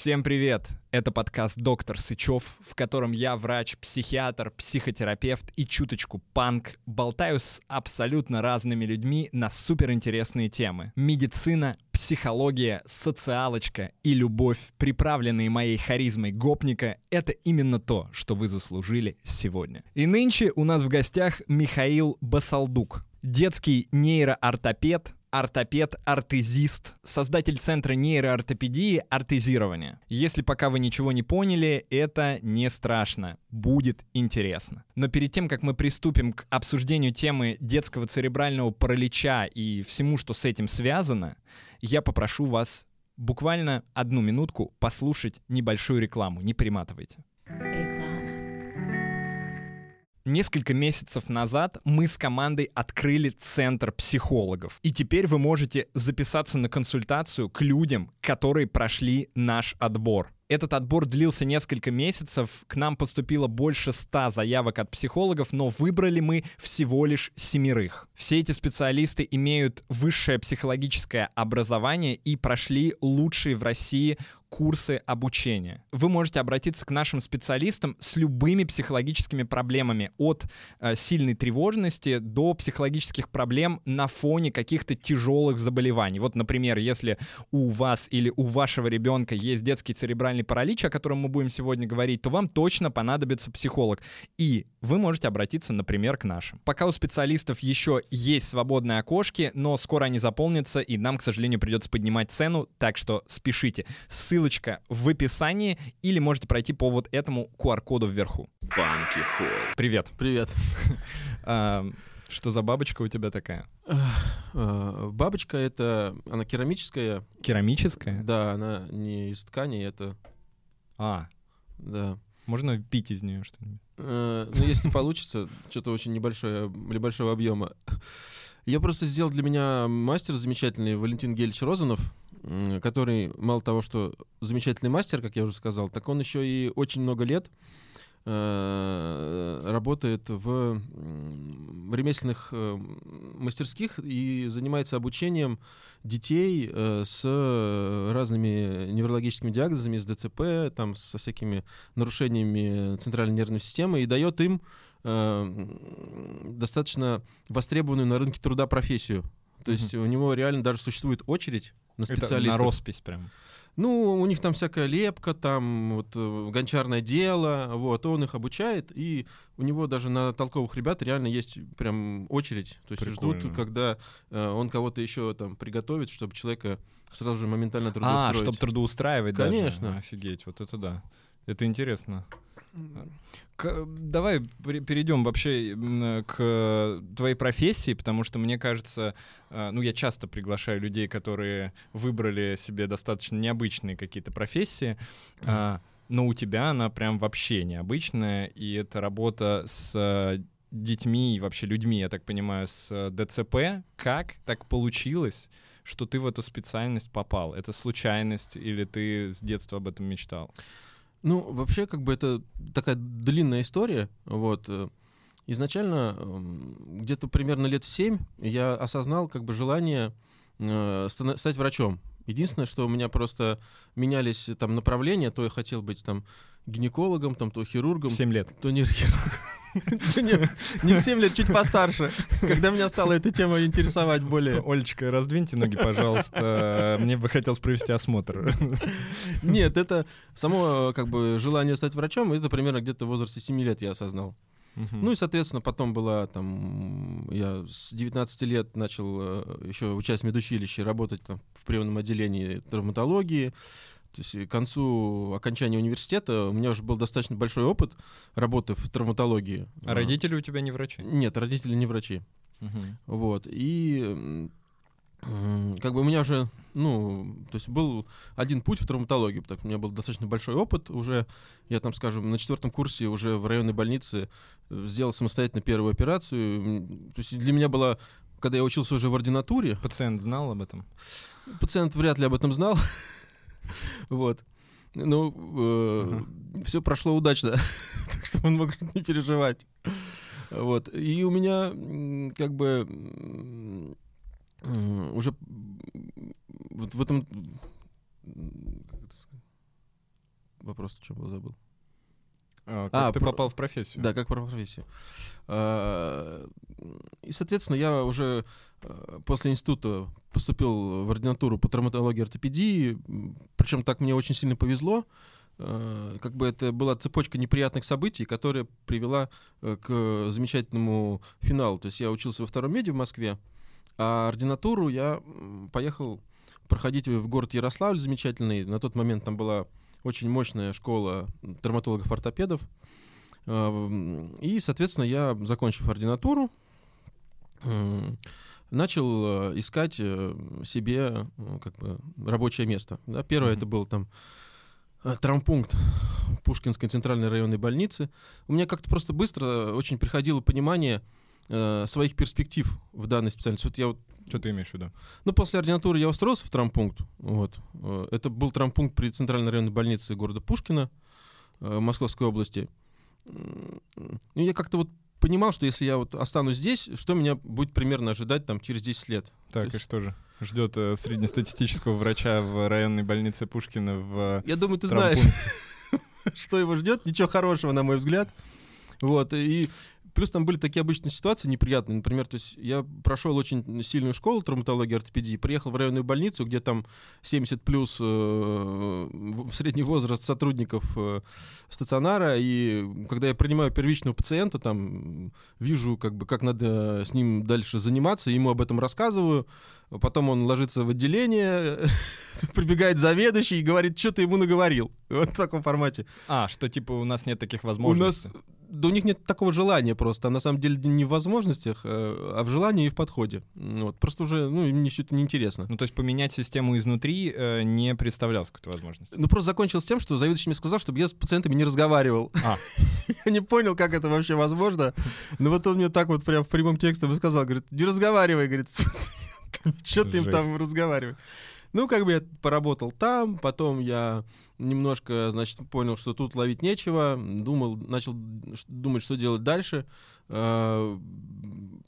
Всем привет! Это подкаст «Доктор Сычев», в котором я врач, психиатр, психотерапевт и чуточку панк болтаю с абсолютно разными людьми на суперинтересные темы. Медицина, психология, социалочка и любовь, приправленные моей харизмой гопника, это именно то, что вы заслужили сегодня. И нынче у нас в гостях Михаил Басалдук, детский нейроортопед, ортопед-ортезист, создатель центра нейроортопедии ортезирования. Если пока вы ничего не поняли, это не страшно, будет интересно. Но перед тем, как мы приступим к обсуждению темы детского церебрального паралича и всему, что с этим связано, я попрошу вас буквально одну минутку послушать небольшую рекламу, не перематывайте. Несколько месяцев назад мы с командой открыли центр психологов. И теперь вы можете записаться на консультацию к людям, которые прошли наш отбор. Этот отбор длился несколько месяцев, к нам поступило больше ста заявок от психологов, но выбрали мы всего лишь семерых. Все эти специалисты имеют высшее психологическое образование и прошли лучшие в России курсы обучения. Вы можете обратиться к нашим специалистам с любыми психологическими проблемами, от э, сильной тревожности до психологических проблем на фоне каких-то тяжелых заболеваний. Вот, например, если у вас или у вашего ребенка есть детский церебральный паралич, о котором мы будем сегодня говорить, то вам точно понадобится психолог. И вы можете обратиться, например, к нашим. Пока у специалистов еще есть свободные окошки, но скоро они заполнятся, и нам, к сожалению, придется поднимать цену, так что спешите. Ссылка ссылочка в описании, или можете пройти по вот этому QR-коду вверху. Банки Хой. Привет. Привет. Что за бабочка у тебя такая? А, бабочка это, она керамическая. Керамическая? Да, она не из ткани, это... А. Да. Можно пить из нее что-нибудь? А, ну, если получится, что-то очень небольшое, небольшого объема. Я просто сделал для меня мастер замечательный, Валентин Гельч Розанов который мало того, что замечательный мастер, как я уже сказал, так он еще и очень много лет э, работает в ремесленных э, мастерских и занимается обучением детей э, с разными неврологическими диагнозами, с ДЦП, там, со всякими нарушениями центральной нервной системы, и дает им достаточно востребованную на рынке труда профессию. То есть mm-hmm. у него реально даже существует очередь на специалистов. Это на роспись прям. Ну, у них там всякая лепка, там вот э, гончарное дело, вот, он их обучает, и у него даже на толковых ребят реально есть прям очередь, то есть Прикольно. ждут, когда э, он кого-то еще там приготовит, чтобы человека сразу же моментально трудоустроить. А, чтобы трудоустраивать Конечно. Даже. Офигеть, вот это да. Это интересно. К, давай перейдем вообще к твоей профессии, потому что мне кажется, э, ну я часто приглашаю людей, которые выбрали себе достаточно необычные какие-то профессии, mm-hmm. но у тебя она прям вообще необычная, и это работа с детьми и вообще людьми, я так понимаю, с ДЦП. Как так получилось? что ты в эту специальность попал? Это случайность или ты с детства об этом мечтал? Ну, вообще, как бы это такая длинная история. Вот. Э, изначально, эм, где-то примерно лет в 7 я осознал как бы желание э, стать врачом. Единственное, что у меня просто менялись там направления, то я хотел быть там гинекологом, там, то хирургом. 7 лет. То нейрохирургом. Нет, не в 7 лет, чуть постарше. Когда меня стала эта тема интересовать более. Олечка, раздвиньте ноги, пожалуйста. Мне бы хотелось провести осмотр. Нет, это само как бы желание стать врачом, это примерно где-то в возрасте 7 лет я осознал. Ну и, соответственно, потом была там, я с 19 лет начал э, еще учась в медучилище, работать там, в приемном отделении травматологии. То есть к концу окончания университета у меня уже был достаточно большой опыт работы в травматологии. А родители у тебя не врачи? Нет, родители не врачи. Угу. Вот. И как бы у меня же, ну, то есть был один путь в травматологию, потому что у меня был достаточно большой опыт уже. Я там, скажем, на четвертом курсе уже в районной больнице э, сделал самостоятельно первую операцию. То есть для меня было, когда я учился уже в ординатуре... Пациент знал об этом? Пациент вряд ли об этом знал. Вот. Ну, э, uh-huh. все прошло удачно, так что он мог не переживать. Вот. И у меня как бы уже вот в этом вопрос в чем был, забыл. А, как А, ты про- попал в профессию? Да, как про профессию. А, И, соответственно, я уже э, после института поступил в ординатуру по травматологии и ортопедии. Причем так мне очень сильно повезло. Э, Как бы это была цепочка неприятных событий, которая привела э, к замечательному финалу. То есть я учился во втором меди в Москве, а ординатуру я поехал проходить в город Ярославль замечательный. На тот момент там была очень мощная школа травматологов-ортопедов. Э, И, соответственно, я, закончив ординатуру, начал э, искать э, себе как бы рабочее место. Да, первое Мгм. это был там э, травмпункт Пушкинской центральной районной больницы. У меня как-то просто быстро очень приходило понимание э, своих перспектив в данной специальности. Вот я вот Что ты имеешь в виду? ну, после ординатуры я устроился в травмпункт. Вот. Э, Это был травмпункт при Центральной районной больнице города Пушкина э, Московской области. И я как-то вот понимал, что если я вот останусь здесь, что меня будет примерно ожидать там через 10 лет. Так, То и что же? Ждет э, среднестатистического врача в районной больнице Пушкина в Я думаю, ты знаешь, что его ждет. Ничего хорошего, на мой взгляд. Вот. И плюс там были такие обычные ситуации неприятные. Например, то есть я прошел очень сильную школу травматологии ортопедии, приехал в районную больницу, где там 70 плюс э, средний возраст сотрудников э, стационара, и когда я принимаю первичного пациента, там вижу, как бы, как надо с ним дальше заниматься, ему об этом рассказываю, потом он ложится в отделение, прибегает заведующий и говорит, что ты ему наговорил. Вот в таком формате. А, что типа у нас нет таких У нас, возможностей. Да у них нет такого желания просто, а на самом деле не в возможностях, э, а в желании и в подходе. Вот. Просто уже, ну, им все это неинтересно. Ну, то есть поменять систему изнутри э, не представлялось какой-то возможности. Ну, просто закончилось тем, что заведующий мне сказал, чтобы я с пациентами не разговаривал. А. Я не понял, как это вообще возможно. Но вот он мне так вот прям в прямом текстом и сказал, говорит, не разговаривай, говорит. Что ты им там разговариваешь? Ну, как бы я поработал там, потом я немножко, значит, понял, что тут ловить нечего, думал, начал думать, что делать дальше. А,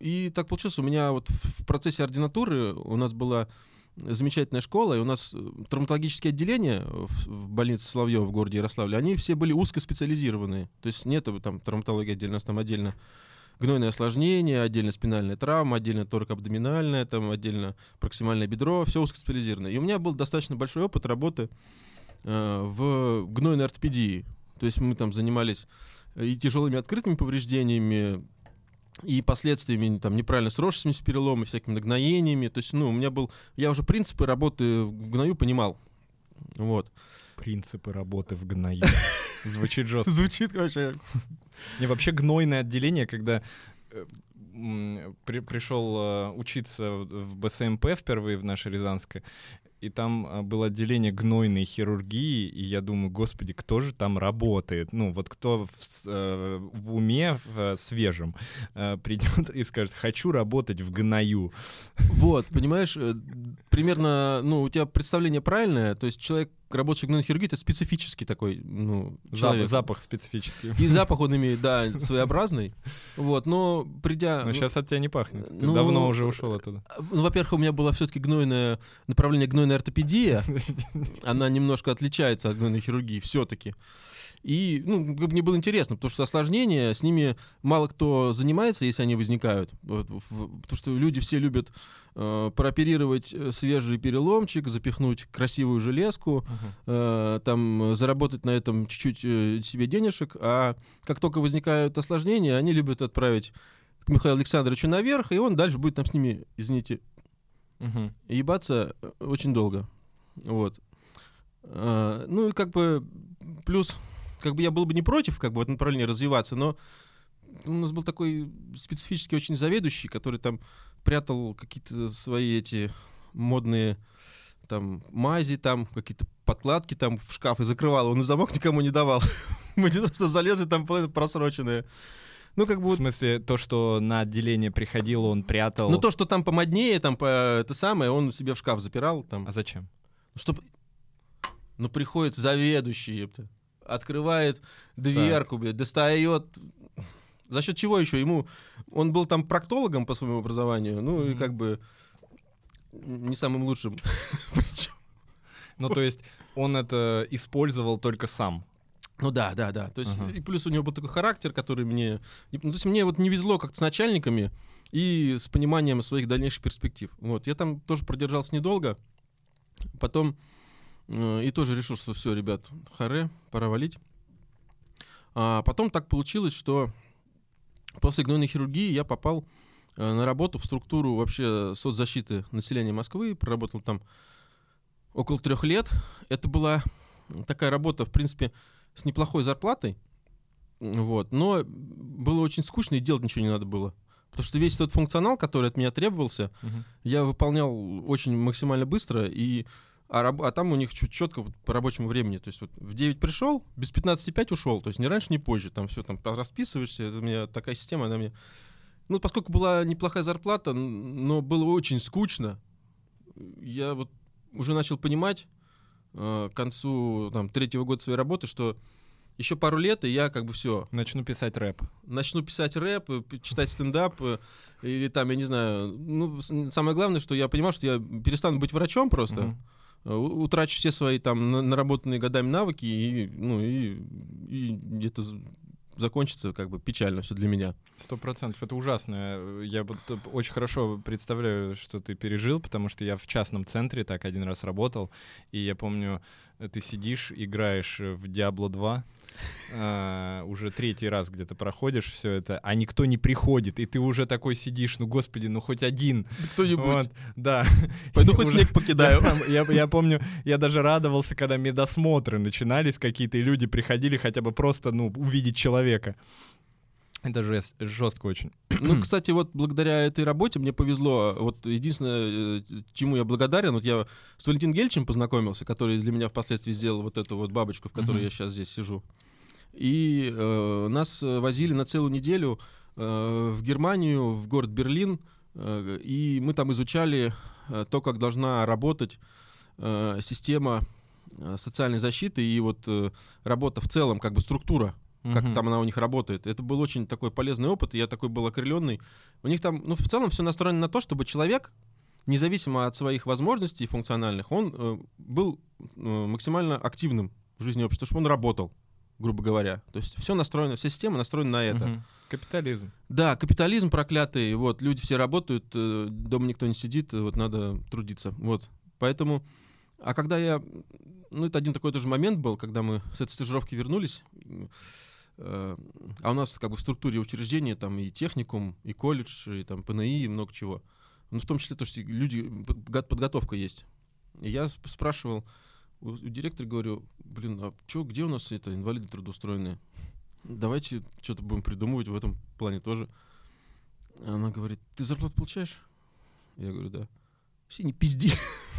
И так получилось, у меня вот в процессе ординатуры у нас была замечательная школа, и у нас э, травматологические отделения в больнице Соловьева в городе Ярославле, они все были узкоспециализированные. То есть нет там травматологии отдельно, у нас там отдельно гнойное осложнение, отдельно спинальная травма, отдельно торакоабдоминальная, там отдельно проксимальное бедро, все узкоспециализировано. И у меня был достаточно большой опыт работы э, в гнойной ортопедии. То есть мы там занимались э, и тяжелыми открытыми повреждениями, и последствиями там неправильно сросшимися переломами, всякими нагноениями. То есть, ну, у меня был... Я уже принципы работы в гною понимал. Вот. Принципы работы в гною. Звучит жестко. Звучит вообще... Не, вообще гнойное отделение, когда э, при- пришел э, учиться в БСМП впервые в наше Рязанское, и там э, было отделение гнойной хирургии, и я думаю, господи, кто же там работает? Ну, вот кто в, в уме в, свежем придет и скажет, хочу работать в гною. Вот, понимаешь, примерно, ну, у тебя представление правильное, то есть человек, работающий в гнойной хирургии, это специфический такой, ну, человек. запах специфический. И запах он имеет, да, своеобразный. Вот, но придя... Но ну, сейчас от тебя не пахнет. Ты ну, давно уже ушел оттуда. Ну, во-первых, у меня было все-таки гнойное направление гнойная ортопедия. Она немножко отличается от гнойной хирургии все-таки. И, ну, мне было интересно, потому что осложнения, с ними мало кто занимается, если они возникают. Вот, в- потому что люди все любят э, прооперировать э, свежий переломчик, запихнуть красивую железку, э, там заработать на этом чуть-чуть э, себе денежек, а как только возникают осложнения, они любят отправить к Михаилу Александровичу наверх, и он дальше будет там с ними, извините, Мгм. ебаться э, очень долго. Вот. А, ну и как бы плюс, как бы я был бы не против как бы в этом направлении развиваться, но у нас был такой специфический очень заведующий, который там прятал какие-то свои эти модные там мази, там какие-то подкладки там в шкаф и закрывал, он и замок никому не давал. Мы просто залезли, там половина просроченная. Ну, как бы В смысле, то, что на отделение приходило, он прятал. Ну, то, что там помоднее, там по это самое, он себе в шкаф запирал, там. А зачем? Чтоб... Ну, приходит заведующий, епта, открывает дверку, блядь, достает... За счет чего еще? Ему... Он был там проктологом по своему образованию, ну, и Мгм. как бы не самым лучшим. Ну, то есть он это использовал только сам. Ну да, да, да. То есть, uh-huh. и плюс у него был такой характер, который мне... Ну, то есть мне вот не везло как-то с начальниками и с пониманием своих дальнейших перспектив. Вот. Я там тоже продержался недолго. Потом и тоже решил, что все, ребят, харе, пора валить. А потом так получилось, что после гнойной хирургии я попал э, на работу в структуру вообще соцзащиты населения Москвы. Проработал там около трех лет. Это была такая работа, в принципе, с неплохой зарплатой. Вот. Но было очень скучно, и делать ничего не надо было. Потому что весь тот функционал, который от меня требовался, uh-huh. я выполнял очень максимально быстро, и а, а там у них чуть четко по рабочему времени. То есть вот в 9 пришел, без 15,5 ушел. То есть ни раньше, ни позже. Там все там расписываешься. Это у меня такая система, она мне... Ну, поскольку была неплохая зарплата, но было очень скучно, я вот уже начал понимать э, к концу там, третьего года своей работы, что еще пару лет, и я как бы все. Начну писать рэп. Начну писать рэп, э, читать стендап, э, или там, я не знаю. Ну, самое главное, что я понимал, что я перестану быть врачом просто. Mm-hmm. Утрачу все свои там наработанные годами навыки, и, ну, и, и это закончится как бы печально все для меня. Сто процентов. Это ужасно. Я вот очень хорошо представляю, что ты пережил, потому что я в частном центре так один раз работал, и я помню, ты сидишь, играешь в Diablo 2, Uh, уже третий раз где-то проходишь все это, а никто не приходит, и ты уже такой сидишь, ну господи, ну хоть один. Кто-нибудь. Вот, да. Пойду хоть снег покидаю. Я, я, я помню, я даже радовался, когда медосмотры начинались какие-то, и люди приходили хотя бы просто, ну, увидеть человека. Это жест, жестко очень. Ну, кстати, вот благодаря этой работе мне повезло. Вот единственное, э, чему я благодарен, вот я с Валентином Гельчем познакомился, который для меня впоследствии сделал вот эту вот бабочку, в которой uh-huh. я сейчас здесь сижу. И э, нас возили на целую неделю э, в Германию, в город Берлин, э, и мы там изучали э, то, как должна работать э, система э, социальной защиты и вот э, работа в целом, как бы структура как uh-huh. там она у них работает. Это был очень такой полезный опыт, и я такой был окрыленный. У них там, ну, в целом все настроено на то, чтобы человек, независимо от своих возможностей функциональных, он э, был э, максимально активным в жизни общества, чтобы он работал, грубо говоря. То есть все настроено, вся система настроена на это. Uh-huh. Капитализм. Да, капитализм проклятый. Вот, люди все работают, э, дома никто не сидит, вот надо трудиться. Вот. Поэтому... А когда я... Ну, это один такой тоже момент был, когда мы с этой стажировки вернулись. Э, а у нас как бы в структуре учреждения там и техникум, и колледж, и там ПНИ, и много чего. Ну, в том числе то, что люди, подготовка есть. И я спрашивал у, у директора, говорю, блин, а чё, где у нас это, инвалиды трудоустроенные? Давайте что-то будем придумывать в этом плане тоже. Она говорит, ты зарплату получаешь? Я говорю, да. Все не пизди.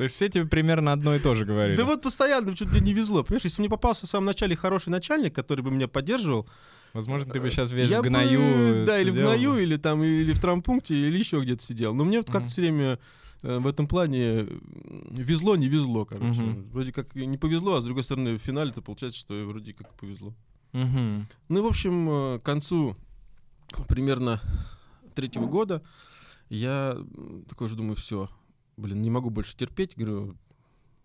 То есть все тебе примерно одно и то же говорили. Да вот постоянно что-то мне не везло. Понимаешь, если мне попался в самом начале хороший начальник, который бы меня поддерживал, Возможно, ты бы сейчас весь в гною. Бы, да, или в гною, или там, или в травмпункте, или еще где-то сидел. Но мне вот как-то все время э, в этом плане везло, не везло, короче. Угу. Вроде как не повезло, а с другой стороны, в финале-то получается, что вроде как повезло. Угу. Ну, в общем, э, к концу примерно третьего года я такой же думаю, все, блин, не могу больше терпеть, говорю,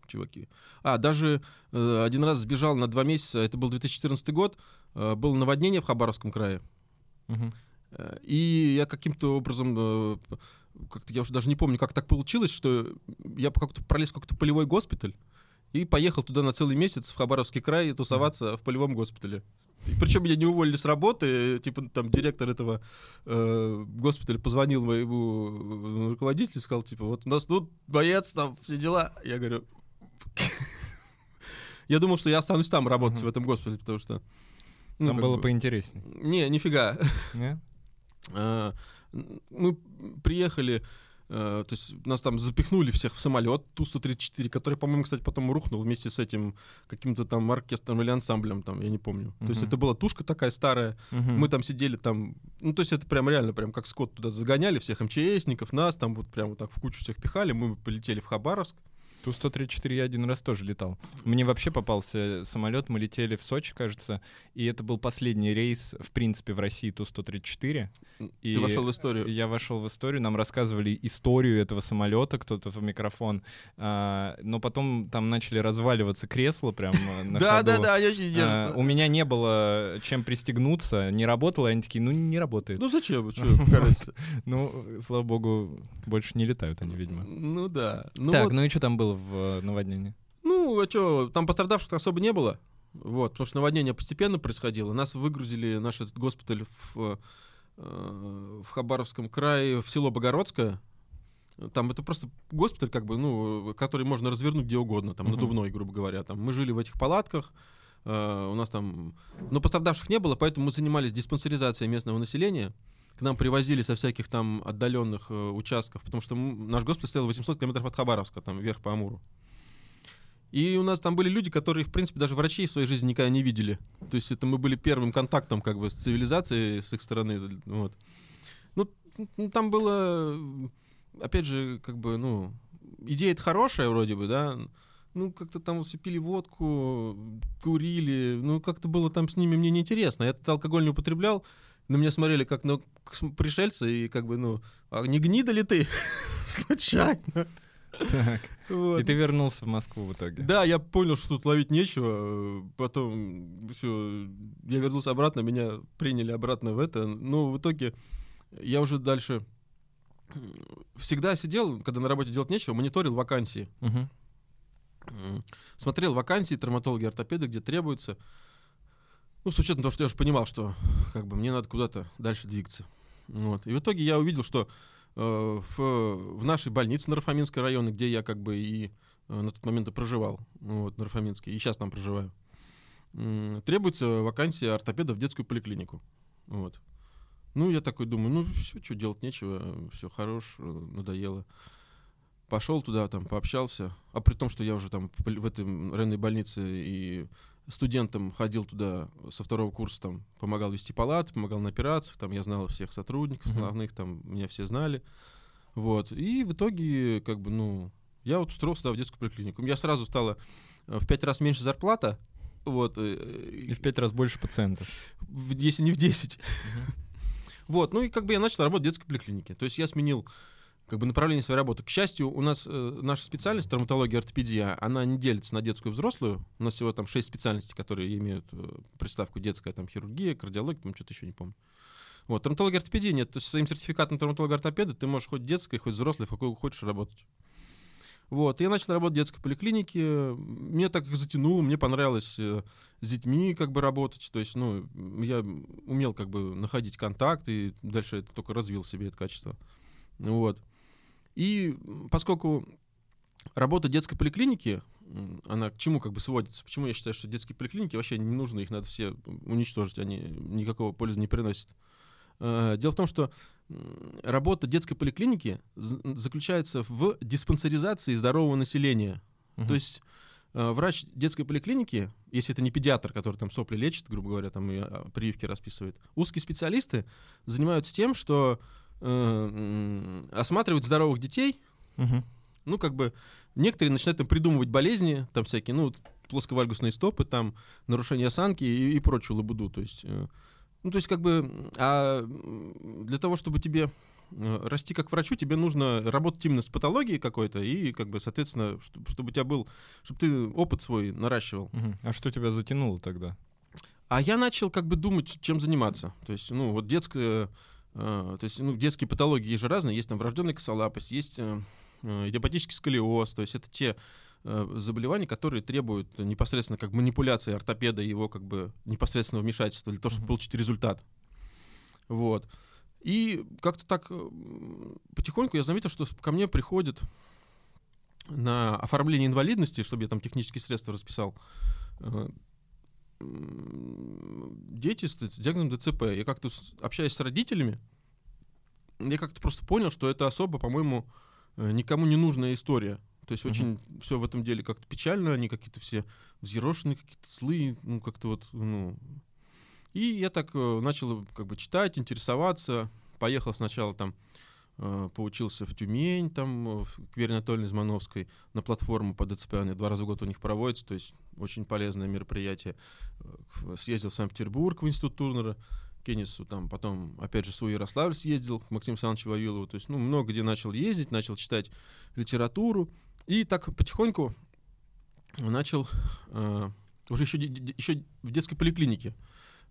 чуваки. А, даже э, один раз сбежал на два месяца, это был 2014 год, э, было наводнение в Хабаровском крае. Угу. И я каким-то образом, э, как-то я уже даже не помню, как так получилось, что я как-то пролез в какой-то полевой госпиталь и поехал туда на целый месяц в Хабаровский край тусоваться в полевом госпитале. И причем меня не уволили с работы, типа там директор этого э, госпиталя позвонил моему э, руководителю и сказал, типа, вот у нас тут боец, там все дела. Я говорю, я думал, что я останусь там работать в этом госпитале, потому что... Ну, там было бы... поинтереснее. Не, нифига. Нет? А, мы приехали то есть нас там запихнули всех в самолет Ту-134, который, по-моему, кстати, потом рухнул вместе с этим каким-то там оркестром или ансамблем, там, я не помню. Uh-huh. То есть это была тушка такая старая, uh-huh. мы там сидели там, ну, то есть это прям реально, прям как скот туда загоняли всех МЧСников, нас там вот прям вот так в кучу всех пихали, мы полетели в Хабаровск. Ту-134 я один раз тоже летал. Мне вообще попался самолет, мы летели в Сочи, кажется, и это был последний рейс, в принципе, в России Ту-134. И Ты вошел в историю. Я вошел в историю, нам рассказывали историю этого самолета, кто-то в микрофон, а, но потом там начали разваливаться кресла прям э, на Да, да, да, они очень держатся. У меня не было чем пристегнуться, не работало, они такие, ну не работает. Ну зачем? Ну, слава богу, больше не летают они, видимо. Ну да. Так, ну и что там было в э, наводнении? Ну, а что, там пострадавших особо не было. Вот, потому что наводнение постепенно происходило. Нас выгрузили, наш этот госпиталь в, э, в Хабаровском крае, в село Богородское. Там это просто госпиталь, как бы, ну, который можно развернуть где угодно, там, надувной, грубо говоря. Там мы жили в этих палатках, э, у нас там... Но пострадавших не было, поэтому мы занимались диспансеризацией местного населения. К нам привозили со всяких там отдаленных э, участков, потому что наш госпиталь стоял 800 километров от Хабаровска, там, вверх по Амуру. И у нас там были люди, которые, в принципе, даже врачей в своей жизни никогда не видели. То есть это мы были первым контактом как бы с цивилизацией с их стороны. Вот. Ну, там было, опять же, как бы, ну, идея это хорошая вроде бы, да, ну, как-то там все пили водку, курили, ну, как-то было там с ними мне неинтересно. Я этот алкоголь не употреблял, на меня смотрели как на пришельца, и как бы, ну, а не гнида ли ты? Случайно. Так. Вот. И ты вернулся в Москву в итоге. Да, я понял, что тут ловить нечего. Потом все, я вернулся обратно, меня приняли обратно в это. Но в итоге я уже дальше всегда сидел, когда на работе делать нечего, мониторил вакансии. Угу. Смотрел вакансии травматологи, ортопеды, где требуется. Ну, с учетом того, что я уже понимал, что как бы мне надо куда-то дальше двигаться. Вот. И в итоге я увидел, что э, в, в нашей больнице Нарфаминской районе, где я как бы и э, на тот момент и проживал, вот, Нарфаминский, и сейчас там проживаю, э, требуется вакансия ортопеда в детскую поликлинику. Вот. Ну, я такой думаю, ну, все, что делать нечего, все хорош, э, надоело. Пошел туда, там, пообщался. А при том, что я уже там в этой районной больнице и студентом ходил туда со второго курса, там, помогал вести палат, помогал на операциях, там, я знал всех сотрудников основных, там, меня все знали. Вот. И в итоге, как бы, ну, я вот устроился туда в детскую поликлинику. У меня сразу стало э, в пять раз меньше зарплата, вот. Э, и в пять раз больше пациентов. Если не в десять. Вот, ну и как бы я начал работать в детской поликлинике. То есть я сменил как бы направление своей работы. К счастью, у нас э, наша специальность, травматология, ортопедия, она не делится на детскую и взрослую. У нас всего там шесть специальностей, которые имеют э, приставку детская, там хирургия, кардиология, там что-то еще не помню. Вот, травматология, ортопедия нет. То есть своим сертификатом травматолога-ортопеда ты можешь хоть детской, хоть взрослой, в какой хочешь работать. Вот, я начал работать в детской поликлинике, мне так как затянуло, мне понравилось э, с детьми как бы работать, то есть, ну, я умел как бы находить контакт, и дальше это только развил себе это качество. Вот. И поскольку работа детской поликлиники, она к чему как бы сводится? Почему я считаю, что детские поликлиники вообще не нужны, их надо все уничтожить, они никакого пользы не приносят. Э, дело в том, что работа детской поликлиники заключается в диспансеризации здорового населения. Угу. То есть э, врач детской поликлиники, если это не педиатр, который там сопли лечит, грубо говоря, там и а, прививки расписывает, узкие специалисты занимаются тем, что э, осматривают здоровых детей. Угу. Ну, как бы некоторые начинают там придумывать болезни, там всякие, ну, плосковальгусные стопы, там нарушение осанки и, и прочую лабуду. То есть, э, ну, то есть, как бы, а для того, чтобы тебе э, расти как врачу, тебе нужно работать именно с патологией какой-то и, как бы, соответственно, чтобы, чтобы у тебя был, чтобы ты опыт свой наращивал. Угу. А что тебя затянуло тогда? А я начал, как бы, думать, чем заниматься. То есть, ну, вот детская то есть, ну, детские патологии есть же разные. Есть там врожденная косолапость, есть э, э, идиопатический сколиоз. То есть это те э, заболевания, которые требуют непосредственно как манипуляции ортопеда и его как бы непосредственного вмешательства для того, чтобы получить результат. Вот. И как-то так потихоньку я заметил, что ко мне приходят на оформление инвалидности, чтобы я там технические средства расписал, дети с диагнозом ДЦП. Я как-то общаясь с родителями, я как-то просто понял, что это особо, по-моему, э, никому не нужная история. То есть uh-huh. очень все в этом деле как-то печально, они какие-то все взъерошенные, какие-то злые, ну как-то вот, ну. И я так э, начал как бы читать, интересоваться, поехал сначала там э, поучился в Тюмень, там, в Вере Анатольевне Змановской, на платформу по ДЦП, они два раза в год у них проводятся, то есть очень полезное мероприятие. Э, съездил в Санкт-Петербург в институт Турнера, Кеннису, там потом, опять же, в свой Ярославль съездил к Максиму Александровичу Вавилову, то есть, ну, много где начал ездить, начал читать литературу, и так потихоньку начал э, уже еще, еще в детской поликлинике.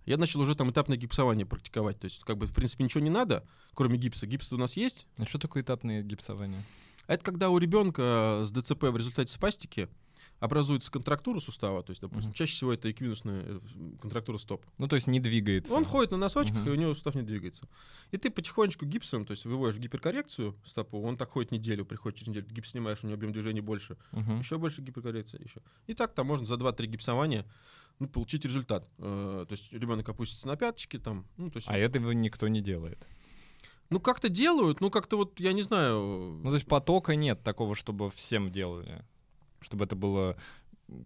Я начал уже там этапное гипсование практиковать. То есть, как бы, в принципе, ничего не надо, кроме гипса. Гипс у нас есть. А что такое этапное гипсование? Это когда у ребенка с ДЦП в результате спастики образуется контрактура сустава, то есть, допустим, uh-huh. чаще всего это эквинусная э, контрактура стоп. Ну, то есть не двигается. Он ходит на носочках, uh-huh. и у него сустав не двигается. И ты потихонечку гипсом, то есть выводишь гиперкоррекцию стопу, он так ходит неделю, приходит через неделю, гипс снимаешь, у него объем движения больше, uh-huh. еще больше гиперкоррекция, еще. И так там можно за 2-3 гипсования ну, получить результат. Э, то есть ребенок опустится на пяточки там. Ну, то есть... А этого никто не делает. Ну, как-то делают, ну, как-то вот, я не знаю... Ну, то есть потока нет такого, чтобы всем делали чтобы это было,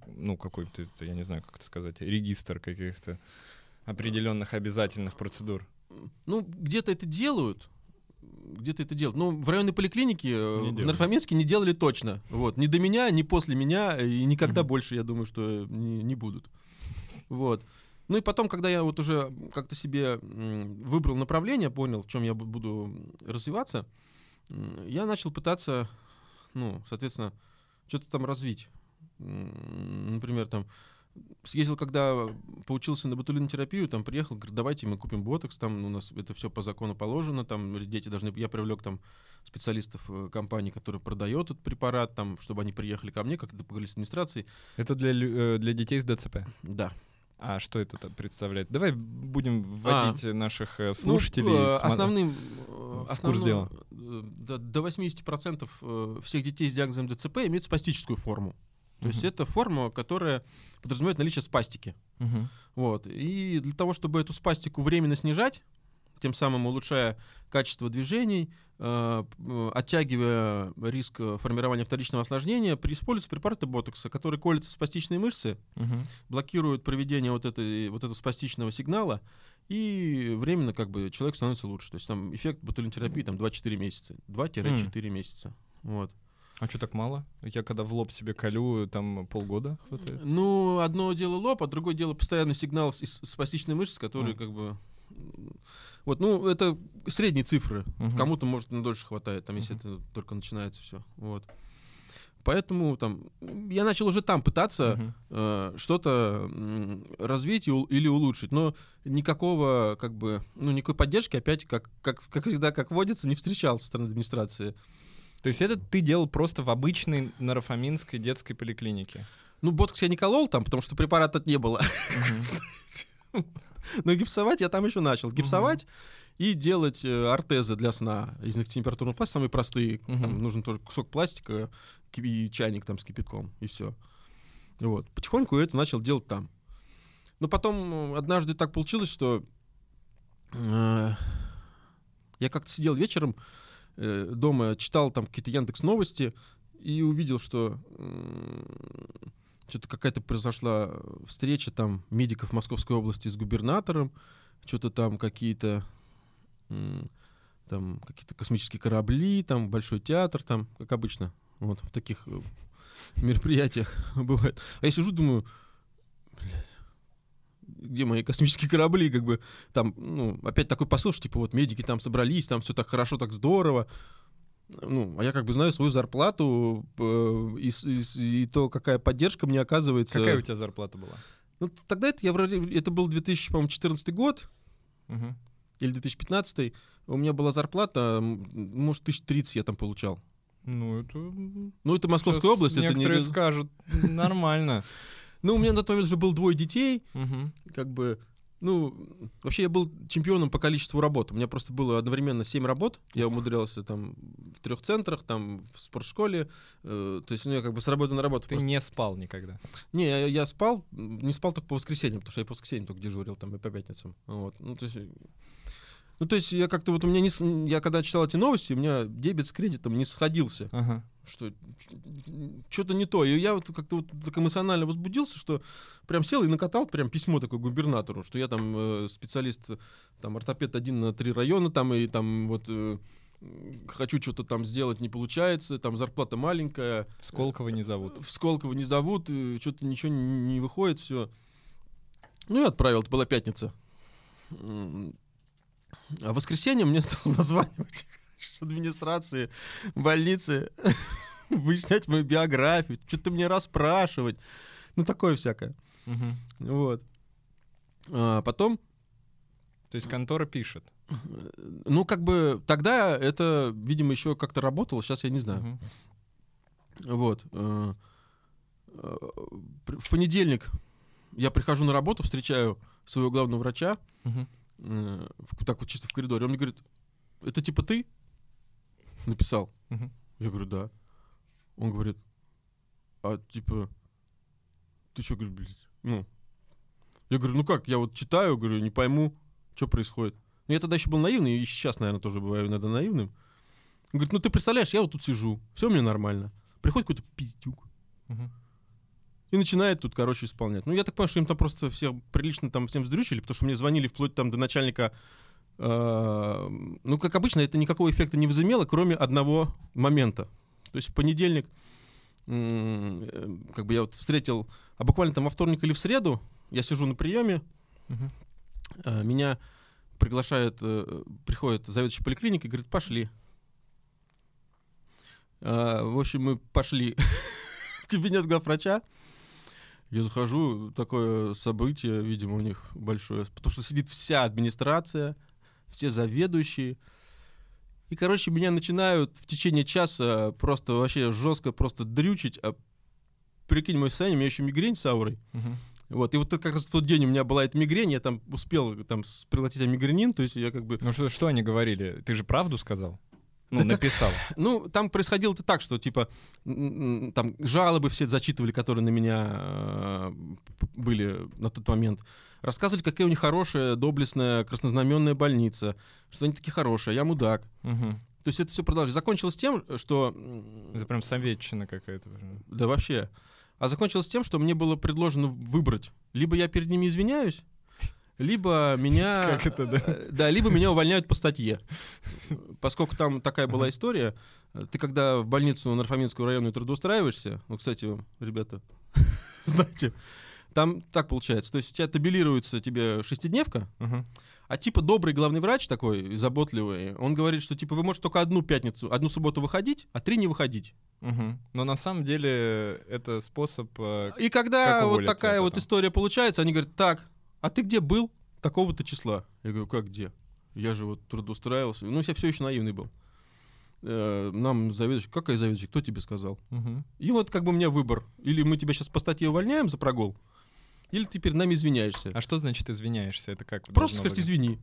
ну, какой-то, я не знаю, как это сказать, регистр каких-то определенных обязательных процедур. Ну, где-то это делают, где-то это делают. Ну, в районной поликлинике э, не в Нарфоминске не делали точно. Вот. Ни до меня, ни после меня, и никогда угу. больше, я думаю, что не, не будут. Вот. Ну и потом, когда я вот уже как-то себе выбрал направление, понял, в чем я буду развиваться, я начал пытаться, ну, соответственно, что-то там развить. Например, там съездил, когда поучился на ботулинотерапию, там приехал, говорит, давайте мы купим ботокс, там у нас это все по закону положено, там дети должны, я привлек там специалистов э, компании, которая продает этот препарат, там, чтобы они приехали ко мне, как это поговорили с администрацией. Это для, э, для детей с ДЦП? Да. А что это представляет? Давай будем вводить а, наших э, слушателей. Ну, основным, в основном, курс дела. До, до 80% всех детей с диагнозом ДЦП имеют спастическую форму. То uh-huh. есть это форма, которая подразумевает наличие спастики. Uh-huh. Вот. И для того, чтобы эту спастику временно снижать, тем самым улучшая качество движений, э, оттягивая риск формирования вторичного осложнения, используются препараты ботокса, которые колются в спастичные мышцы, uh-huh. блокируют проведение вот, этой, вот этого спастичного сигнала, и временно как бы человек становится лучше. То есть там эффект ботулинотерапии там 2-4 месяца, 2-4 mm. месяца. Вот. А что так мало? Я когда в лоб себе колю, там полгода хватает? Ну, одно дело лоб, а другое дело постоянный сигнал из спастичной мышцы, который mm. как бы... Вот, ну, это средние цифры. Uh-huh. Кому-то, может, на дольше хватает, там, если uh-huh. это только начинается все. Вот. Поэтому там я начал уже там пытаться uh-huh. э, что-то э, развить и, или улучшить, но никакого как бы ну никакой поддержки опять как как как всегда как водится не встречал со стороны администрации. То есть это ты делал просто в обычной нарафаминской детской поликлинике? Ну, ботокс я не колол там, потому что препарата не было. Но гипсовать я там еще начал. Гипсовать и делать э, ортезы для сна из температурного пластика, самые простые. Там нужен тоже кусок пластика и чайник там с кипятком, и все. Вот. Потихоньку я это начал делать там. Но потом э, однажды так получилось, что э, я как-то сидел вечером, э, дома читал там какие-то Яндекс новости и увидел, что э, что-то какая-то произошла встреча там медиков Московской области с губернатором, что-то там какие-то э, там какие-то космические корабли, там большой театр, там как обычно, вот в таких э, мероприятиях бывает. А я сижу, думаю, блядь, где мои космические корабли, как бы, там, ну, опять такой посыл, что, типа, вот медики там собрались, там все так хорошо, так здорово, ну, а я как бы знаю свою зарплату э, и, и, и то, какая поддержка мне оказывается. Какая у тебя зарплата была? Ну, тогда это, я вроде, это был 2014 год, угу. или 2015 у меня была зарплата, может, 1030 я там получал. Ну, это... Ну, это Московская область. Некоторые это не... скажут, нормально. Ну, у меня на тот момент уже было двое детей, как бы, ну, вообще я был чемпионом по количеству работ. У меня просто было одновременно семь работ. Я умудрялся там в трех центрах, там в спортшколе. Э, то есть у меня как бы с работы на работу. Ты просто... не спал никогда? Не, я, я спал, не спал только по воскресеньям, потому что я по воскресеньям только дежурил там и по пятницам. Вот. Ну, то есть ну, то есть я как-то вот у меня не... Я когда читал эти новости, у меня дебет с кредитом не сходился. Ага. Что что-то не то. И я вот как-то вот так эмоционально возбудился, что прям сел и накатал прям письмо такое губернатору, что я там э, специалист, там ортопед один на три района, там и там вот... Э, хочу что-то там сделать, не получается, там зарплата маленькая. В Сколково не зовут. В Сколково не зовут, что-то ничего не, не выходит, все. Ну и отправил, это была пятница. А в воскресенье мне стал названивать с администрации больницы, выяснять мою биографию, что-то мне расспрашивать. Ну, такое всякое. Угу. Вот. А потом... То есть контора пишет? Ну, как бы тогда это, видимо, еще как-то работало, сейчас я не знаю. Угу. Вот. Э, э, в понедельник я прихожу на работу, встречаю своего главного врача, угу. Так вот чисто в коридоре. Он мне говорит, это типа ты написал? Угу. Я говорю, да. Он говорит, а типа, ты что, говорит, блядь, ну, я говорю, ну как, я вот читаю, говорю, не пойму, что происходит. Ну, я тогда еще был наивный, и сейчас, наверное, тоже бываю иногда наивным. Он говорит, ну ты представляешь, я вот тут сижу, все мне нормально. Приходит какой-то пиздюк. Угу. И начинает тут, короче, исполнять. Ну, я так понимаю, что им там просто все прилично там всем вздрючили, потому что мне звонили вплоть там до начальника. Э, ну, как обычно, это никакого эффекта не возымело, кроме одного момента. То есть в понедельник, э, как бы я вот встретил, а буквально там во вторник или в среду, я сижу на приеме, угу. э, меня приглашает, э, приходит заведующий поликлиники и говорит, пошли. Э, в общем, мы пошли в кабинет главврача. Я захожу, такое событие, видимо, у них большое, потому что сидит вся администрация, все заведующие. И, короче, меня начинают в течение часа просто вообще жестко просто дрючить. А прикинь, мой состояние, у меня еще мигрень с аурой. Uh-huh. Вот, и вот как раз в тот день у меня была эта мигрень, я там успел там приглотить мигренин, то есть я как бы... Ну что, что они говорили? Ты же правду сказал? Ну, да написал. Как, ну, там происходило это так, что, типа, там жалобы все зачитывали, которые на меня э, были на тот момент. Рассказывали, какая у них хорошая, доблестная, краснознаменная больница, что они такие хорошие, а я мудак. Угу. То есть это все продолжилось. Закончилось тем, что... Это прям советчина какая-то. Да вообще. А закончилось тем, что мне было предложено выбрать. Либо я перед ними извиняюсь, либо меня... Как это, да? Э, да, либо меня увольняют по статье. Поскольку там такая была история, ты когда в больницу Нарфаминского района трудоустраиваешься, ну, кстати, ребята, знаете, там так получается, то есть у тебя табелируется тебе шестидневка, а типа добрый главный врач такой, заботливый, он говорит, что типа вы можете только одну пятницу, одну субботу выходить, а три не выходить. Угу. Но на самом деле это способ. Э, И когда вот такая вот история получается, они говорят: так, а ты где был такого-то числа? Я говорю, как где? Я же вот трудоустраивался. Ну, я все еще наивный был. Э, нам заведующий, какая заведующий, кто тебе сказал? Угу. И вот как бы у меня выбор. Или мы тебя сейчас по статье увольняем за прогул, или ты перед нами извиняешься. А что значит извиняешься? Это как? Просто сказать извини.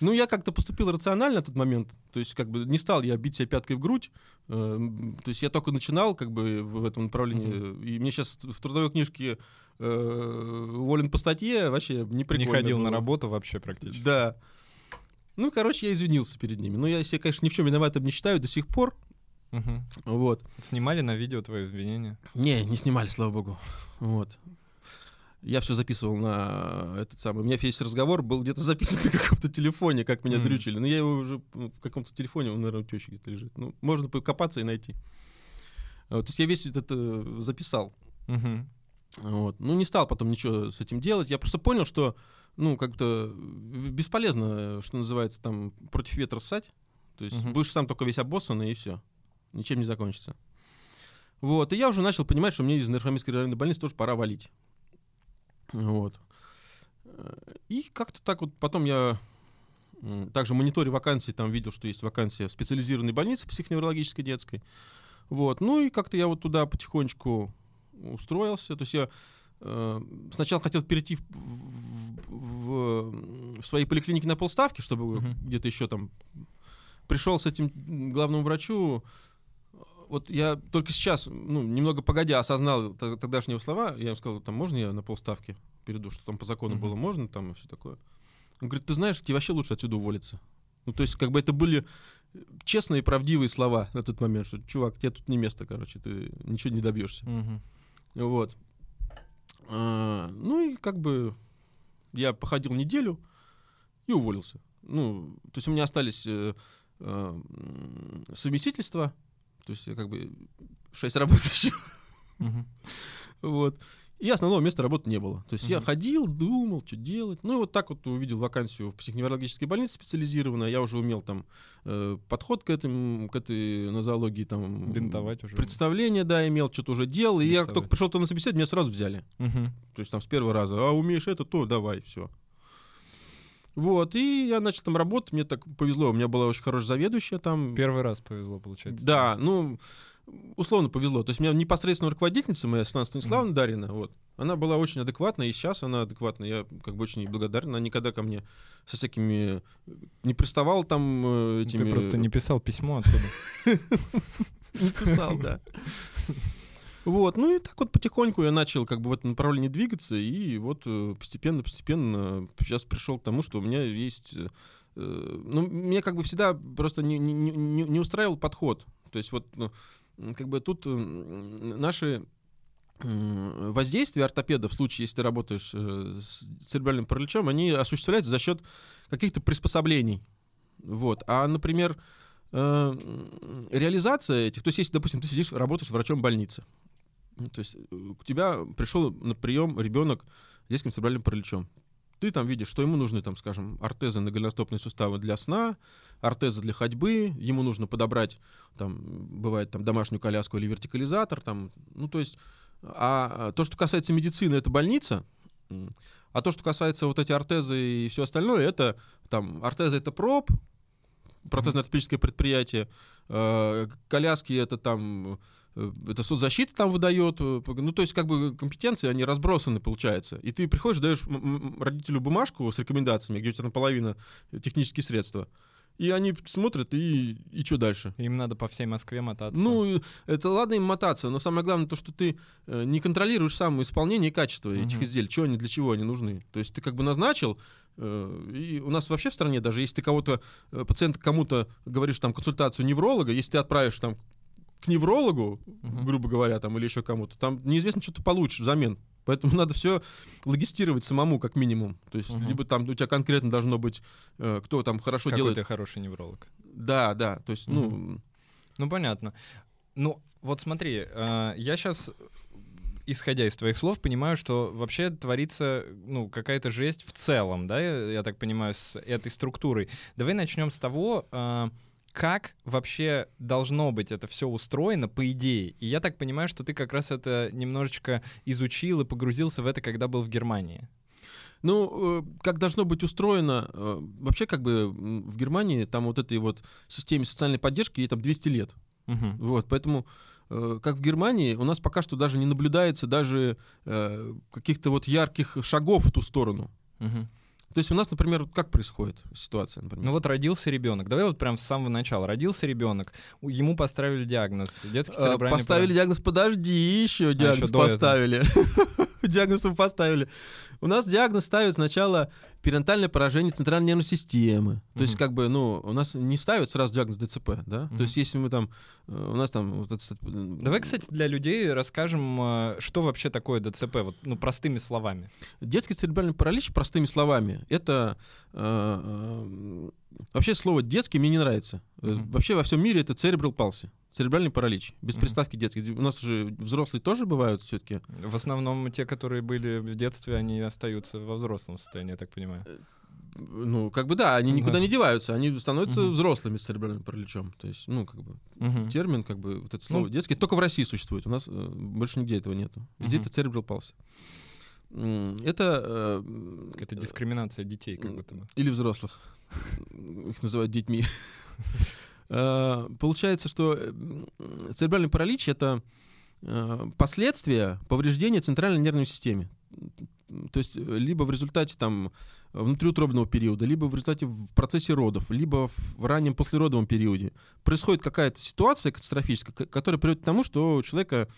Ну, я как-то поступил рационально в тот момент. То есть, как бы не стал я бить себя пяткой в грудь. Э, то есть я только начинал как бы в этом направлении. Mm-hmm. И мне сейчас в трудовой книжке уволен по статье вообще не прикольно. Не ходил было. на работу вообще практически. Да. Ну, короче, я извинился перед ними. Но я себя, конечно, ни в чем виноватым не считаю до сих пор. Угу. Вот. Снимали на видео твое извинение? Не, не снимали, слава богу. Вот. Я все записывал на этот самый. У меня весь разговор был где-то записан на каком-то телефоне, как меня mm. дрючили. Но я его уже ну, в каком-то телефоне, он, наверное, у тещи где-то лежит. Ну, можно покопаться и найти. Вот, то есть я весь это э, записал. Mm-hmm. Вот. Ну, не стал потом ничего с этим делать. Я просто понял, что, ну, как-то бесполезно, что называется, там, против ветра ссать. То есть mm-hmm. будешь сам только весь обоссанный, и все. Ничем не закончится. Вот. И я уже начал понимать, что мне из Нарфаминской районной больницы тоже пора валить. Вот. И как-то так вот потом я также мониторе вакансий там видел, что есть вакансия в специализированной больнице психоневрологической детской. Вот. Ну и как-то я вот туда потихонечку устроился. То есть я э, сначала хотел перейти в, в, в своей поликлинике на полставки, чтобы uh-huh. где-то еще там пришел с этим главному врачу. Вот я только сейчас, ну, немного погодя, осознал тогдашние слова. Я ему сказал, там, можно я на полставки перейду, что там по закону uh-huh. было можно, там и все такое. Он говорит, ты знаешь, тебе вообще лучше отсюда уволиться. Ну, то есть, как бы это были честные и правдивые слова на тот момент, что, чувак, тебе тут не место, короче, ты ничего не добьешься. Uh-huh. Вот. А, ну и как бы я походил неделю, и уволился. Ну, то есть у меня остались э, э, совместительства, то есть я как бы шесть работающих. Вот. И основного места работы не было. То есть я ходил, думал, что делать. Ну и вот так вот увидел вакансию в психоневрологической больнице специализированной. Я уже умел там э, подход к, этим, к этой нозологии. Там, Бинтовать уже. Представление, да, имел, что-то уже делал. И я только пришел то на собеседование, меня сразу взяли. То есть там с первого раза. А умеешь это, то давай, все. Вот, и я начал там работать, мне так повезло, у меня была очень хорошая заведующая там. Первый раз повезло, получается. Да, ну, условно повезло. То есть у меня непосредственно руководительница моя, Светлана Станиславовна mm-hmm. Дарина, вот, она была очень адекватна, и сейчас она адекватна. Я как бы очень ей благодарен. Она никогда ко мне со всякими... Не приставал там э, этими... Ты просто не писал письмо оттуда. Не писал, да. Вот, ну и так вот потихоньку я начал как бы в этом направлении двигаться, и вот постепенно-постепенно э, сейчас пришел к тому, что у меня есть... Э, ну, меня как бы всегда просто не, не, не, не устраивал подход. То есть вот ну, как бы тут наши воздействия ортопеда в случае, если ты работаешь э, с церебральным параличом, они осуществляются за счет каких-то приспособлений. Вот. А, например, реализация этих, то есть если, допустим, ты сидишь, работаешь врачом больницы, то есть э, к тебя пришел на прием ребенок с детским церебральным параличом. Ты там видишь, что ему нужны, там, скажем, ортезы на голеностопные суставы для сна, ортезы для ходьбы, ему нужно подобрать, там, бывает, там, домашнюю коляску или вертикализатор, там, ну, то есть, а то, что касается медицины, это больница, а то, что касается вот эти ортезы и все остальное, это, там, ортезы — это проб, протезно-ортопедическое предприятие, э, коляски — это, там, Э, это соцзащита там выдает, э, ну, то есть, как бы компетенции, они разбросаны, получается. И ты приходишь, даешь родителю бумажку с рекомендациями, где у тебя наполовину технические средства. И они смотрят, и, и что дальше? Им надо по всей Москве мотаться. Ну, это ладно им мотаться, но самое главное то, что ты э, не контролируешь сам исполнение и качество uh-huh. этих изделий, что они, для чего они нужны. То есть ты как бы назначил, и у нас вообще в стране даже, если ты кого-то, пациент кому-то говоришь там консультацию невролога, если ты отправишь там к неврологу, uh-huh. грубо говоря, там, или еще кому-то, там неизвестно, что ты получишь взамен. Поэтому надо все логистировать самому, как минимум. То есть, uh-huh. либо там у тебя конкретно должно быть, э, кто там хорошо Какой делает. ты хороший невролог. Да, да. То есть, uh-huh. ну. Ну, понятно. Ну, вот смотри, э, я сейчас исходя из твоих слов, понимаю, что вообще творится ну, какая-то жесть в целом, да, я, я так понимаю, с этой структурой. Давай начнем с того, э, как вообще должно быть это все устроено, по идее. И я так понимаю, что ты как раз это немножечко изучил и погрузился в это, когда был в Германии. Ну, э, как должно быть устроено, э, вообще как бы в Германии там вот этой вот системе социальной поддержки ей там 200 лет. Угу. Вот, поэтому э, как в Германии, у нас пока что даже не наблюдается даже каких-то вот ярких шагов в ту сторону. Угу. То есть у нас, например, как происходит ситуация? Например? Ну вот родился ребенок. Давай вот прям с самого начала. Родился ребенок, ему поставили диагноз. Детский а, церебральный Поставили диагноз, подожди, еще а, диагноз а, еще поставили. диагноз поставили. У нас диагноз ставят сначала перинатальное поражение центральной нервной системы. То есть, как бы, ну, у нас не ставят сразу диагноз ДЦП, да? То есть, если мы там, э, у нас там... Вот это... Давай, кстати, для людей расскажем, э, что вообще такое ДЦП, вот, ну, простыми словами. Детский церебральный паралич, простыми словами, это... Э, вообще слово «детский» мне не нравится. Вообще во всем мире это церебрал палси церебральный паралич, без mm-hmm. приставки детский. У нас же взрослые тоже бывают все-таки. В основном те, которые были в детстве, они остаются во взрослом состоянии, я так понимаю. Э, ну, как бы да, они никуда не деваются, они становятся uh-huh. взрослыми с церебральным параличом. То есть, ну, как бы uh-huh. термин, как бы вот это слово ну, детский, только в России существует. У нас э, больше нигде этого нету. Везде uh-huh. это церебрал палси. Это... Э, это дискриминация детей, как будто бы. Или взрослых. Их называют детьми. Э, получается, что э, церебральный паралич — это э, последствия повреждения центральной нервной системы. То есть либо в результате там внутриутробного периода, либо в результате в процессе родов, либо в раннем послеродовом периоде происходит какая-то ситуация катастрофическая, которая приводит к тому, что у человека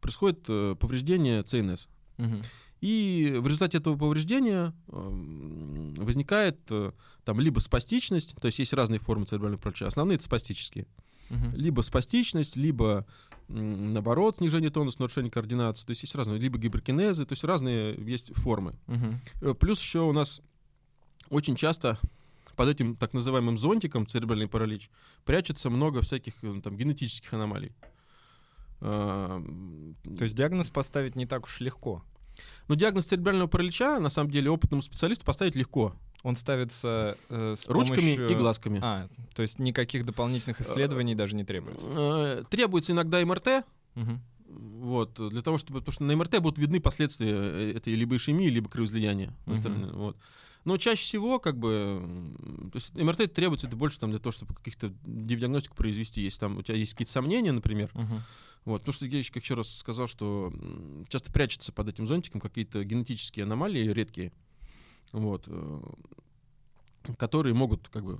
происходит повреждение ЦНС. Угу. И в результате этого повреждения эм, возникает э, там либо спастичность, то есть есть разные формы церебрального паралича, основные это спастические. Uh-huh. Либо спастичность, либо наоборот снижение тонуса, нарушение координации, то есть есть разные, либо гиперкинезы, то есть разные есть формы. Uh-huh. Плюс еще у нас очень часто под этим так называемым зонтиком церебральный паралич прячется много всяких э, там генетических аномалий. То есть диагноз поставить не так уж легко. Но диагноз церебрального паралича, на самом деле, опытному специалисту поставить легко. Он ставится э, с ручками помощью... и глазками. А, то есть никаких дополнительных исследований даже не требуется. Э, требуется иногда МРТ. Угу. Вот, для того, чтобы, потому что на МРТ будут видны последствия э, этой либо ишемии, либо кровоизлияния. Uh-huh. Вот. Но чаще всего, как бы, то есть МРТ требуется это больше там для того, чтобы каких-то диагностику произвести, если там у тебя есть какие-то сомнения, например. Uh-huh. Вот, потому что я еще, как еще раз сказал, что часто прячется под этим зонтиком какие-то генетические аномалии редкие, вот, э, которые могут как бы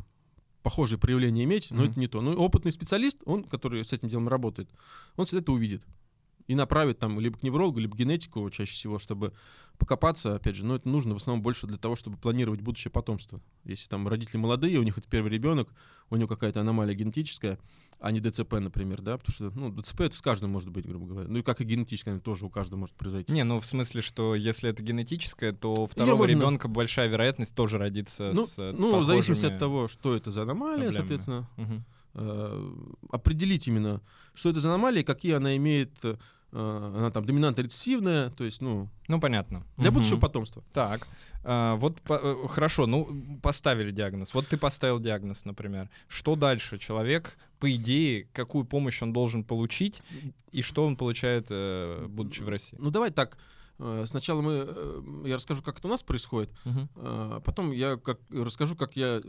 похожие проявления иметь, но mm-hmm. это не то. Ну, опытный специалист, он, который с этим делом работает, он всегда это увидит и направить там либо к неврологу, либо к генетику чаще всего, чтобы покопаться, опять же, но это нужно в основном больше для того, чтобы планировать будущее потомство. Если там родители молодые, у них это первый ребенок, у него какая-то аномалия генетическая, а не ДЦП, например, да, потому что, ну, ДЦП это с каждым может быть, грубо говоря. Ну и как и генетическое, тоже у каждого может произойти. Не, ну в смысле, что если это генетическое, то второго можно... ребенка большая вероятность тоже родиться ну, с Ну, похожими... в зависимости от того, что это за аномалия, проблемами. соответственно. Угу. Э, определить именно, что это за аномалия, какие она имеет Э, она там доминанта рецессивная, то есть, ну... Ну, понятно. Для угу. будущего потомства. Так, а, вот по, э, хорошо, ну, поставили диагноз. Вот ты поставил диагноз, например. Что дальше? Человек, по идее, какую помощь он должен получить, и что он получает, э, будучи в России? Ну, давай так. Сначала мы, я расскажу, как это у нас происходит, угу. потом я как, расскажу, как, я,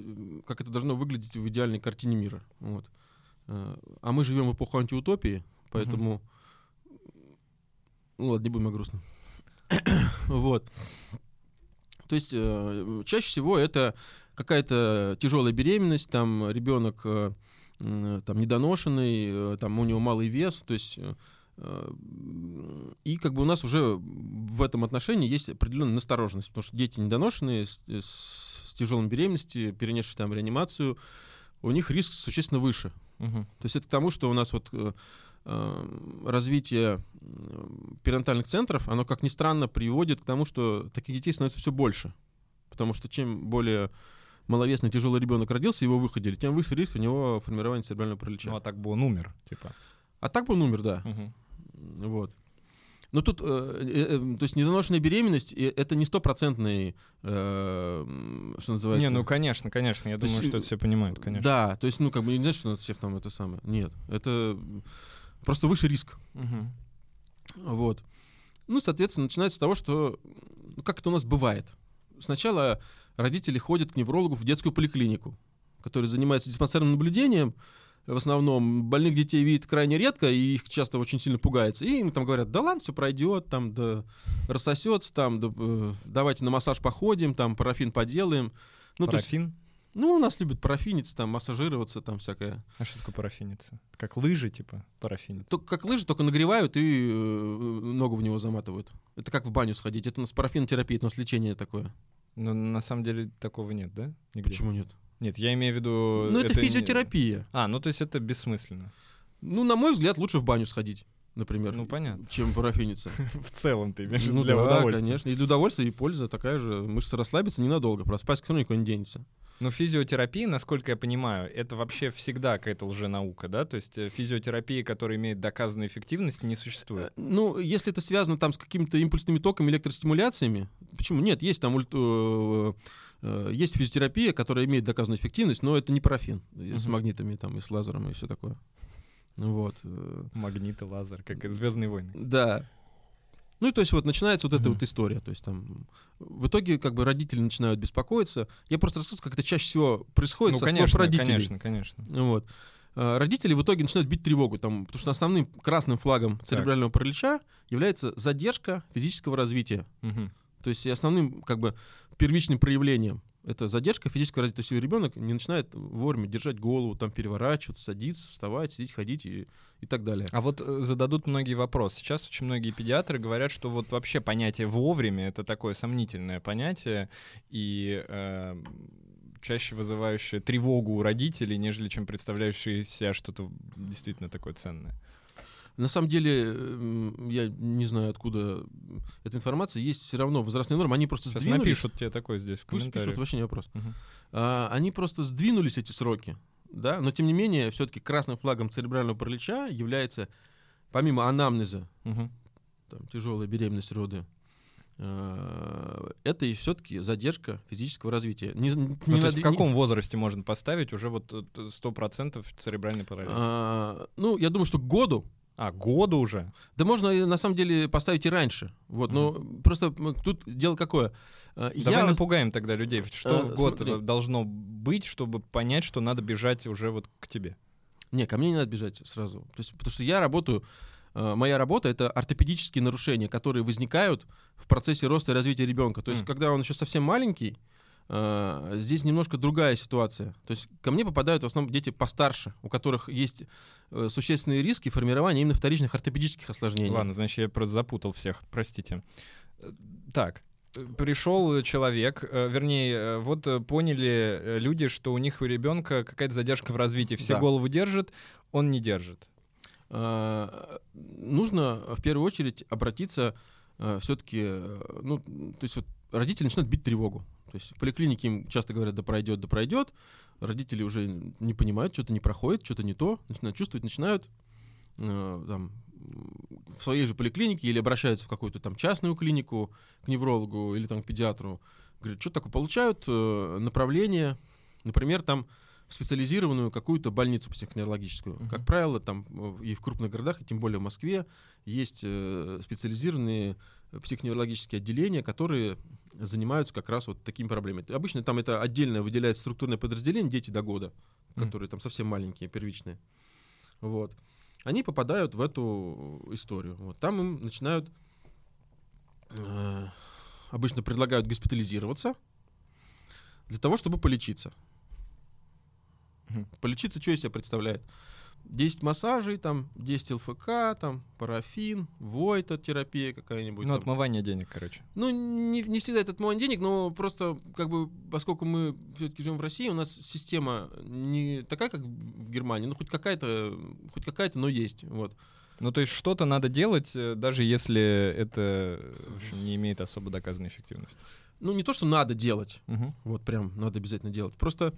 как это должно выглядеть в идеальной картине мира. Вот. А мы живем в эпоху антиутопии, поэтому... Угу ну ладно, не будем о грустном. вот. То есть э, чаще всего это какая-то тяжелая беременность, там ребенок э, там недоношенный, э, там у него малый вес, то есть э, и как бы у нас уже в этом отношении есть определенная настороженность, потому что дети недоношенные с, с, тяжелым беременностью, перенесшие там реанимацию, у них риск существенно выше. Угу. То есть это к тому, что у нас вот э, развитие перинатальных центров, оно, как ни странно, приводит к тому, что таких детей становится все больше. Потому что чем более маловесный тяжелый ребенок родился, его выходили, тем выше риск у него формирования церебрального паралича. Ну а так бы он умер, типа. А так бы он умер, да. Угу. Вот. Но тут, э, э, э, то есть недоношенная беременность это не стопроцентный, э, что называется. Не, ну конечно, конечно, я то думаю, есть, что это все понимают, конечно. Да, то есть, ну как бы не знаешь, что надо всех там это самое. Нет, это Просто выше риск. Угу. Вот. Ну, соответственно, начинается с того, что ну, как это у нас бывает. Сначала родители ходят к неврологу в детскую поликлинику, который занимается диспансерным наблюдением. В основном больных детей видит крайне редко, и их часто очень сильно пугается. И им там говорят, да ладно, все пройдет, там, да, рассосется, там, да, э, давайте на массаж походим, там, парафин поделаем. Ну, парафин? есть, ну, у нас любят парафиниться, там, массажироваться, там всякое. А что такое парафиниться? Как лыжи, типа, парафинить? Только как лыжи, только нагревают и э, ногу в него заматывают. Это как в баню сходить. Это у нас парафинотерапия, это у нас лечение такое. Но на самом деле такого нет, да? Нигде? Почему нет? Нет, я имею в виду... Ну, это, это физиотерапия. Не... А, ну то есть это бессмысленно. Ну, на мой взгляд, лучше в баню сходить например, ну, понятно. чем парафиниться. В целом ты имеешь ну, для да, удовольствия. конечно. И для удовольствия, и польза такая же. Мышцы расслабиться ненадолго, проспать все равно никуда не денется. Но физиотерапия, насколько я понимаю, это вообще всегда какая-то лженаука, да? То есть э, физиотерапия, которая имеет доказанную эффективность, не существует. Э, ну, если это связано там с какими-то импульсными токами, электростимуляциями, почему? Нет, есть там ульт... Э, есть физиотерапия, которая имеет доказанную эффективность, но это не парафин uh-huh. с магнитами там и с лазером и все такое. Вот. Магниты, лазер, как и Звездные войны. Да. Ну и то есть вот начинается вот эта mm-hmm. вот история. То есть там в итоге как бы родители начинают беспокоиться. Я просто рассказываю, как это чаще всего происходит ну, со конечно, слов родителей. Конечно, конечно. Вот. А, родители в итоге начинают бить тревогу, там, потому что основным красным флагом церебрального так. паралича является задержка физического развития. Угу. То есть основным как бы первичным проявлением это задержка физического развития. То есть ребенок не начинает вовремя держать голову, там переворачиваться, садиться, вставать, сидеть, ходить и, и так далее. А вот э, зададут многие вопросы. Сейчас очень многие педиатры говорят, что вот вообще понятие вовремя это такое сомнительное понятие и э, чаще вызывающее тревогу у родителей, нежели чем представляющее себя что-то действительно такое ценное. На самом деле, я не знаю, откуда эта информация, есть все равно возрастные нормы, они просто Сейчас сдвинулись. напишут тебе такое здесь в Пусть комментариях. пишут, вообще не вопрос. Мгм. А, они просто сдвинулись, эти сроки, да, но тем не менее, все-таки красным флагом церебрального паралича является, помимо анамнеза, Мгм. там, тяжелая беременность, роды, а, это и все-таки задержка физического развития. Не, не Ну, то есть в каком возрасте можно поставить уже вот э, сто процентов церебральный паралич? а, ну, я думаю, что к году А, года уже? Да можно и, на самом деле поставить и раньше. Вот, но просто тут дело какое. А, Давай я- напугаем тогда людей. Что Э, в год смотри. должно быть, чтобы понять, что надо бежать уже вот к тебе? Не, ко мне не надо бежать сразу. То есть, потому что я работаю, э, моя работа это ортопедические нарушения, которые возникают в процессе роста и развития ребенка. То есть, М. когда он еще совсем маленький, э, здесь немножко другая ситуация. То есть ко мне попадают в основном дети постарше, у которых есть э, существенные риски формирования именно вторичных ортопедических осложнений. Ладно, значит, я просто запутал всех, простите. Э, Так, э, пришел человек, э, вернее, э, вот э, поняли э, люди, что у них у ребенка какая-то задержка в развитии. Все Да. голову держат, он не держит. Нужно в первую очередь обратиться все-таки, ну, то есть вот родители начинают бить тревогу. То есть в поликлинике им часто говорят, да пройдет, да пройдет. Родители уже не понимают, что-то не проходит, что-то не то, начинают чувствовать, начинают э, там, в своей же поликлинике или обращаются в какую-то там частную клинику к неврологу или там к педиатру. Говорят, что такое, получают э, направление, например, там в специализированную какую-то больницу психоневрологическую. Мгм. Как правило, там э, и в крупных городах, и тем более в Москве, есть э, специализированные психоневрологические отделения, которые занимаются как раз вот такими проблемами. Обычно там это отдельно выделяется структурное подразделение «Дети до года», которые там совсем маленькие, первичные. Вот. Они попадают в эту историю. Вот. Там им начинают... э, обычно предлагают госпитализироваться для того, чтобы полечиться. Мгм. Полечиться что из себя представляет? 10 массажей, там, 10 ЛФК, там, парафин, войта терапия какая-нибудь. Ну, там. отмывание денег, короче. Ну, не, не всегда это отмывание денег, но просто, как бы, поскольку мы все-таки живем в России, у нас система не такая, как в Германии, ну, хоть какая-то, хоть какая-то, но есть, вот. Ну, то есть что-то надо делать, э, даже если это в общем, не имеет особо доказанной эффективности. Ну, не то, что надо делать, Мгм. вот прям надо обязательно делать, просто,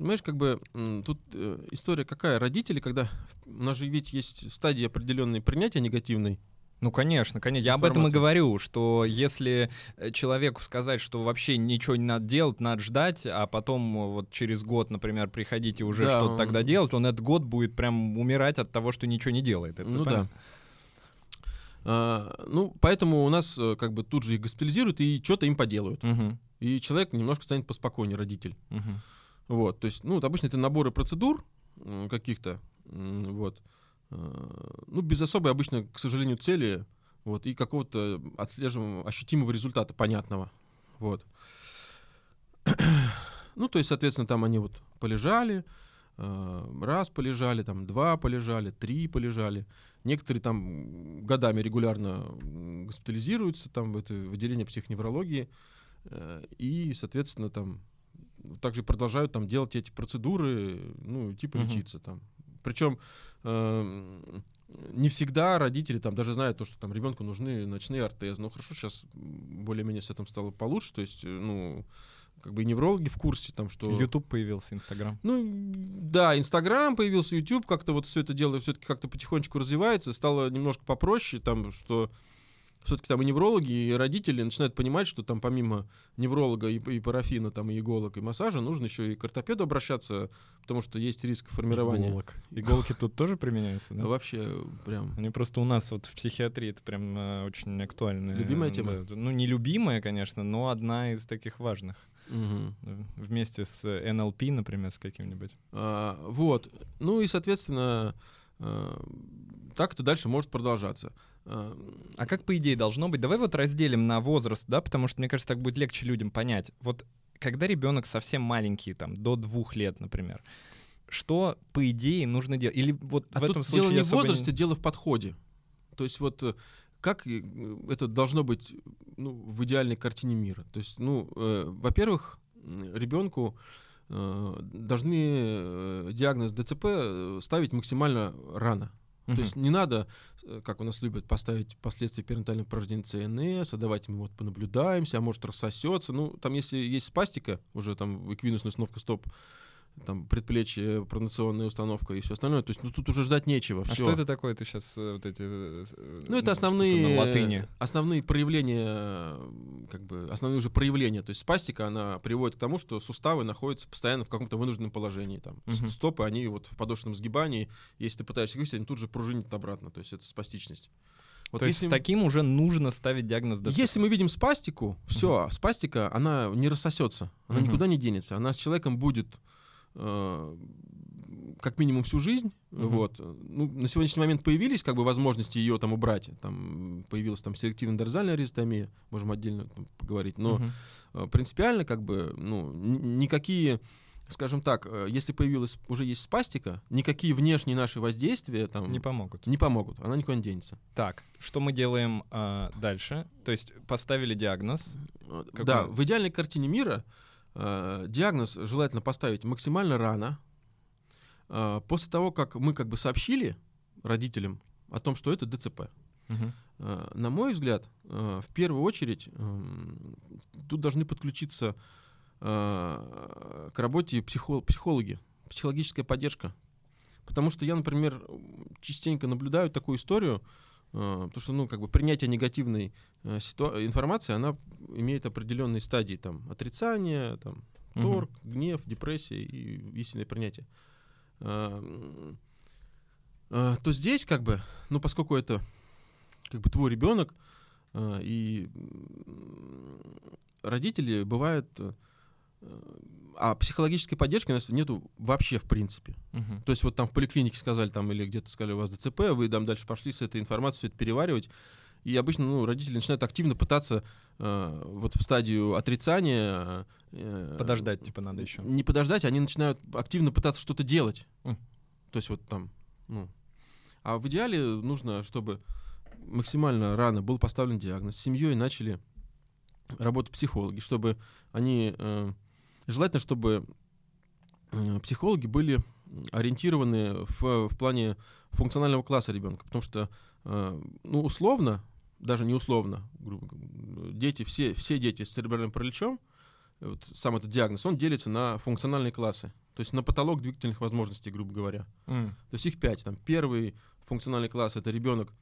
понимаешь, как бы, тут э, история какая, родители, когда, у нас же ведь есть стадии определенной принятия негативной, Ну, конечно, конечно. Я об этом и Информация. говорю, что если э, человеку сказать, что вообще ничего не надо делать, надо ждать, а потом э, вот через год, например, приходите уже Да, что-то он- тогда делать, он этот год будет прям умирать от того, что ничего не делает. Это ну да. понятно. А, ну, поэтому у нас как бы тут же их госпитализируют и что-то им поделают. Мгм, И человек немножко станет поспокойнее, родитель. мгм. Вот, то есть, ну, вот обычно это наборы процедур каких-то, вот, э, ну, без особой обычно, к сожалению, цели, вот, и какого-то отслеживаемого, ощутимого результата, понятного, вот. Ну, то есть, соответственно, там они вот полежали, э, раз полежали, там два полежали, три полежали. Некоторые там годами регулярно госпитализируются там в это отделение психоневрологии э, и, соответственно, там также продолжают там делать эти процедуры, ну, типа Мгм. лечиться там. Причем эм, не всегда родители там даже знают то, что там ребенку нужны ночные ортезы. Ну хорошо, сейчас более-менее с этим стало получше, то есть, э, ну, как бы и неврологи в курсе там, что... YouTube появился, Инстаграм. Ну, да, Инстаграм появился, YouTube, как-то вот все это дело все-таки как-то потихонечку развивается, стало немножко попроще, там, что все-таки там и неврологи, и родители начинают понимать, что там помимо невролога и, и парафина, там, и иголок, и массажа, нужно еще и к ортопеду обращаться, потому что есть риск формирования. Иголок. Иголки тут тоже применяются, да? Вообще, прям... Они просто у нас вот в психиатрии это прям э, очень актуальная. Любимая э, тема? Ну, не любимая, конечно, но одна из таких важных. Да. Вместе с э, НЛП, например, с каким-нибудь. А, вот. Ну и, соответственно, а, так это дальше может продолжаться. А, А как, по идее, должно быть? Давай вот разделим на возраст, да, потому что, мне кажется, так будет легче людям понять. Вот когда ребенок совсем маленький, там, до двух лет, например, что, по идее, нужно делать? Или вот А в тут этом дело случае не в возрасте, дело в подходе. То есть вот э, как э, это должно быть ну, в идеальной картине мира. То есть, ну, э, во-первых, ребенку э, должны э, диагноз ДЦП э, ставить максимально рано. То есть не надо, э, как у нас любят, поставить последствия перинатального порождения ЦНС, а давайте мы вот понаблюдаемся, а может рассосется. Ну, там если есть спастика, уже там эквинусная установка стоп, там предплечье, пронационная установка и все остальное. То есть, ну тут уже ждать нечего. А всё. что это такое? Ты сейчас вот эти... э, с- э, Ну, это что-то основные, На латыни. основные проявления, э, как бы, основные уже проявления. То есть спастика, она приводит к тому, что суставы находятся постоянно в каком-то вынужденном положении. Там, с- Мгм. Стопы, они вот в подошвенном сгибании. Если ты пытаешься вывести, они тут же пружинят обратно. То есть это спастичность. Вот То есть если с мы- таким уже нужно ставить диагноз ДЦП. Если мы видим спастику, все, спастика, она не рассосется, она Мгм. никуда не денется, она с человеком будет э, как минимум всю жизнь. Мгм. Вот. Ну, на сегодняшний момент появились как бы возможности ее там убрать. Там появилась там селективная дорзальная резотомия, можем отдельно поговорить. Но э, принципиально как бы ну, н- никакие скажем так, э, если появилась уже есть спастика, никакие внешние наши воздействия там Не помогут. не помогут, она никуда не денется. Так, что мы делаем а, дальше? То есть поставили диагноз. Э, Какой? Да, в идеальной картине мира э, диагноз желательно поставить максимально рано, э, после того, как мы как бы сообщили родителям о том, что это ДЦП. Э, на мой взгляд, э, в первую очередь тут должны подключиться э, к работе психо- психологи, психологическая поддержка. Потому что я, например, частенько наблюдаю такую историю, э, потому что, ну, как бы принятие негативной э, ситуа- информации, она имеет определенные стадии, там, отрицание, там, торг, гнев, депрессия и истинное принятие. А, а, То здесь, как бы, ну, поскольку это как бы твой ребенок, а, и родители бывают, э, а психологической поддержки у нас нету вообще в принципе. Мгм. То есть вот там в поликлинике сказали там или где-то сказали у вас ДЦП, вы там дальше пошли с этой информацией всё это переваривать. И обычно ну, родители начинают активно пытаться э, вот в стадию отрицания... э, Подождать, типа, надо еще. Не подождать, они начинают активно пытаться что-то делать. М. То есть вот там, ну... А в идеале нужно, чтобы максимально рано был поставлен диагноз, с семьей начали работать психологи, чтобы они... э, желательно, чтобы психологи были ориентированы в, в плане функционального класса ребенка, потому что, э, ну, условно, даже не условно, дети, все, все дети с церебральным параличом, вот сам этот диагноз, он делится на функциональные классы, то есть на потолок двигательных возможностей, грубо говоря. М. То есть их пять. Там первый функциональный класс это ребенок,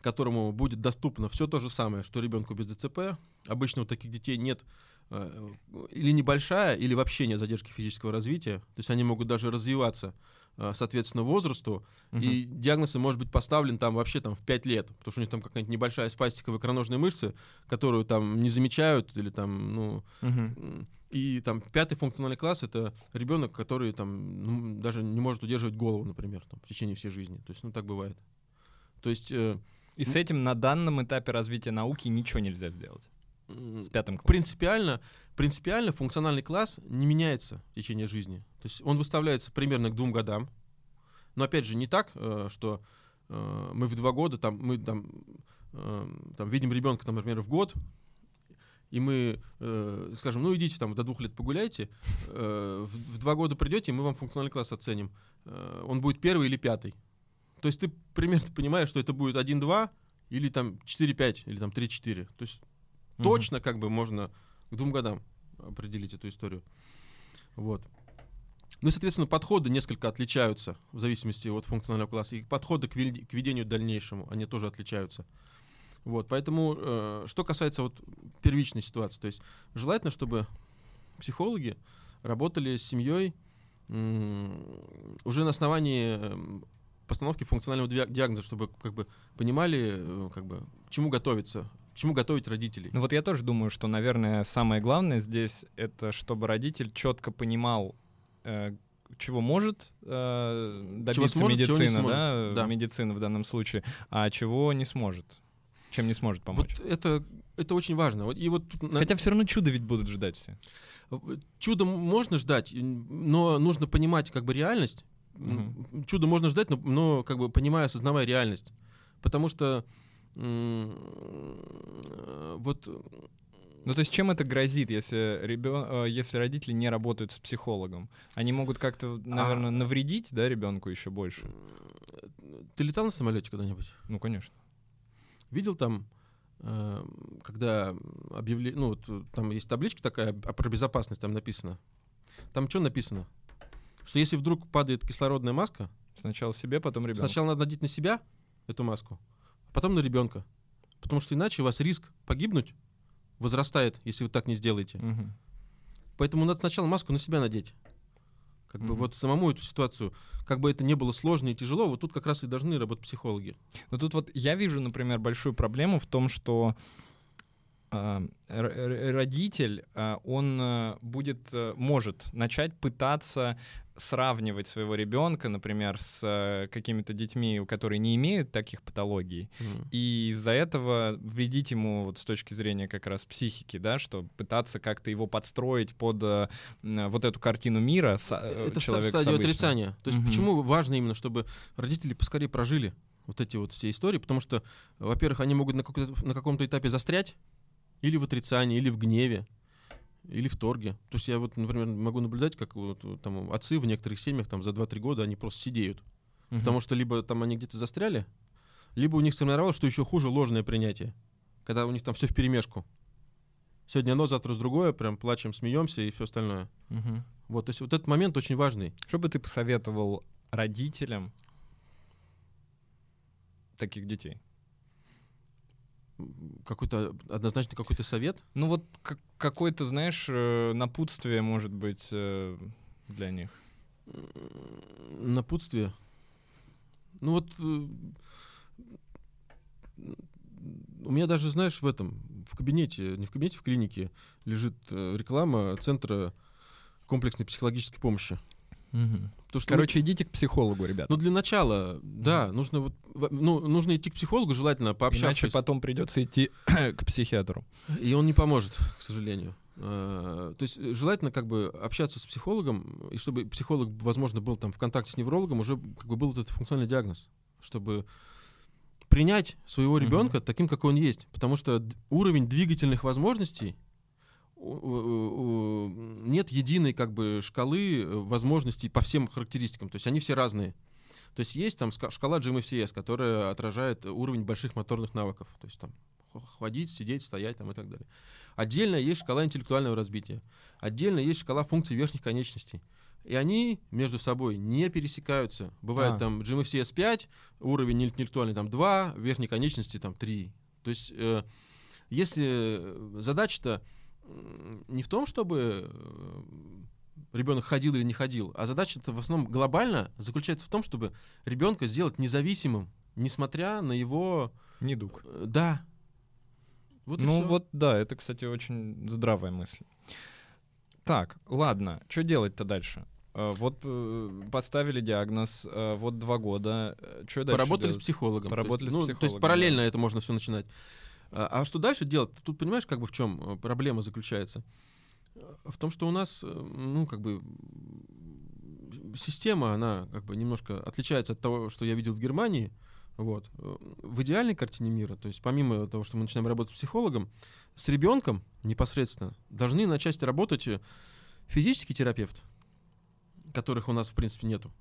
которому будет доступно все то же самое, что ребенку без ДЦП. Обычно у таких детей нет или небольшая, или вообще нет задержки физического развития. То есть они могут даже развиваться э, соответственно возрасту, Мгм. и диагноз может быть поставлен там вообще там в 5 лет, потому что у них там какая-нибудь небольшая спастика в икроножной мышцы, которую там не замечают, или там, ну. М, И там пятый функциональный класс это ребенок, который там ну, даже не может удерживать голову, например, там, в течение всей жизни. То есть, ну так бывает. То есть э, И с этим на данном этапе развития науки ничего нельзя сделать. С пятым классом. принципиально, принципиально функциональный класс не меняется в течение жизни. То есть он выставляется примерно к двум годам. Но опять же, не так, э, что э, мы в два года там, мы там, э, там видим ребенка, там, например, в год, и мы э, скажем, ну идите там до двух лет погуляйте, э, в, в два года придете, и мы вам функциональный класс оценим. Э, он будет первый или пятый. То есть ты примерно понимаешь, что это будет 1-2 или там 4-5 или там 3-4. То есть Мгм. точно как бы можно к двум годам определить эту историю. Вот. Ну и, соответственно, подходы несколько отличаются в зависимости от функционального класса. И подходы к, вел- к ведению дальнейшему, они тоже отличаются. Вот, поэтому, э, что касается вот первичной ситуации, то есть желательно, чтобы психологи работали с семьей м, уже на основании постановки функционального диа- диагноза, чтобы как бы понимали, э, как бы, к чему готовиться, чему готовить родителей. Ну вот я тоже думаю, что, наверное, самое главное здесь это, чтобы родитель четко понимал, э, чего может э, добиться сможет, чего не медицина, сможет. да, Да. медицина в данном случае, а чего не сможет, чем не сможет помочь. Вот это, это очень важно. И вот тут Хотя все равно чудо ведь будут ждать все. чудо можно ждать, но нужно понимать как бы реальность. Мгм. Чудо можно ждать, но, но как бы понимая, осознавая реальность. Потому что э, вот Ну, то есть чем это грозит, если, ребен... э, если родители не работают с психологом? Они могут как-то, наверное, А. навредить, да, ребенку еще больше? Ты летал на самолете когда-нибудь? Ну, конечно. Видел там, э, когда объявили, ну, вот, э, там есть табличка такая а про безопасность, там написано. Там что написано? Что если вдруг падает кислородная маска, Сначала себе, потом ребенку. сначала надо надеть на себя эту маску, потом на ребенка. Потому что иначе у вас риск погибнуть возрастает, если вы так не сделаете. Мгм. Поэтому надо сначала маску на себя надеть. Как бы Мгм. вот самому эту ситуацию, как бы это не было сложно и тяжело, вот тут как раз и должны работать психологи. Но тут вот я вижу, например, большую проблему в том, что а, р- р- родитель, а, он а, будет, а, может начать пытаться сравнивать своего ребенка, например, с а, какими-то детьми, которые не имеют таких патологий, Мгм. и из-за этого вредить ему вот с точки зрения как раз психики, да, что пытаться как-то его подстроить под м, вот эту картину мира с, а, Это с стадия отрицания. То есть Мгм. почему важно именно, чтобы родители поскорее прожили вот эти вот все истории, потому что, во-первых, они могут на, на каком-то этапе застрять или в отрицании, или в гневе, или в торге. То есть я вот, например, могу наблюдать, как вот, там отцы в некоторых семьях там за 2-3 года они просто сидеют. Мгм. Потому что либо там они где-то застряли, либо у них сформировалось, что еще хуже, ложное принятие. Когда у них там все в перемешку. Сегодня одно, завтра с другое, прям плачем, смеемся и все остальное. Мгм. Вот, то есть вот этот момент очень важный. Что бы ты посоветовал родителям таких детей? Какой-то однозначно какой-то совет. Ну вот как- какое-то, знаешь, э, напутствие, может быть, э, для них. Напутствие. Ну вот э, у меня даже, знаешь, в этом, в кабинете, не в кабинете, в клинике лежит реклама Центра комплексной психологической помощи. Потому что, Короче, идите к психологу, ребят. ну для начала, да, нужно вот, ну, нужно идти к психологу, желательно Иначе пообщавшись, потом придется идти к психиатру. и он не поможет, к сожалению. Э, То есть желательно как бы общаться с психологом, и чтобы психолог, возможно, был там в контакте с неврологом, уже как бы был этот функциональный диагноз, чтобы принять своего ребенка таким, какой он есть. Потому что уровень двигательных возможностей нет единой как бы шкалы э, возможностей по всем характеристикам. То есть они все разные. То есть есть там шкала GMFCS, которая отражает уровень больших моторных навыков. То есть там ходить, сидеть, стоять там и так далее. Отдельно есть шкала интеллектуального развития. Отдельно есть шкала функций верхних конечностей. И они между собой не пересекаются. Бывает А. там GMFCS 5, уровень интеллектуальный там 2, верхней конечности там 3. То есть э, если э, задача-то не в том, чтобы ребенок ходил или не ходил, а задача-то в основном глобально заключается в том, чтобы ребенка сделать независимым, несмотря на его... Недуг. э, Да. Вот ну вот, да, это, кстати, очень здравая мысль. Так, ладно, что делать-то дальше? Э, Вот э, поставили диагноз, э, вот два года. Что дальше Поработали с делать? психологом. Поработали то есть, с ну, То психологом, есть параллельно это можно все начинать. А, а что дальше делать? Тут понимаешь, как бы в чем э, проблема заключается? В том, что у нас, э, ну, как бы система, она как бы немножко отличается от того, что я видел в Германии. Вот. Э, В идеальной картине мира, то есть помимо того, что мы начинаем работать с психологом, с ребенком непосредственно должны начать работать физический терапевт, которых у нас, в принципе, нету.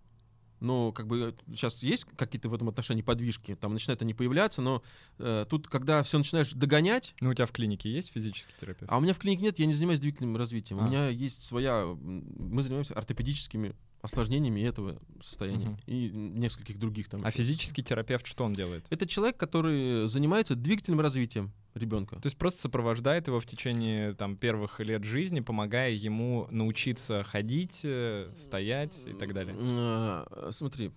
Но как бы сейчас есть какие-то в этом отношении подвижки, там начинают они появляться, но э, тут, когда все начинаешь догонять, Ну, у тебя в клинике есть физический терапевт? а у меня в клинике нет, я не занимаюсь двигательным развитием. А. У меня есть своя, мы занимаемся ортопедическими осложнениями этого состояния Мгм. и нескольких других там. А физический терапевт что он делает? Это человек, который занимается двигательным развитием ребенка. То есть просто сопровождает его в течение там первых лет жизни, помогая ему научиться ходить, э, стоять и так далее. А, Смотри,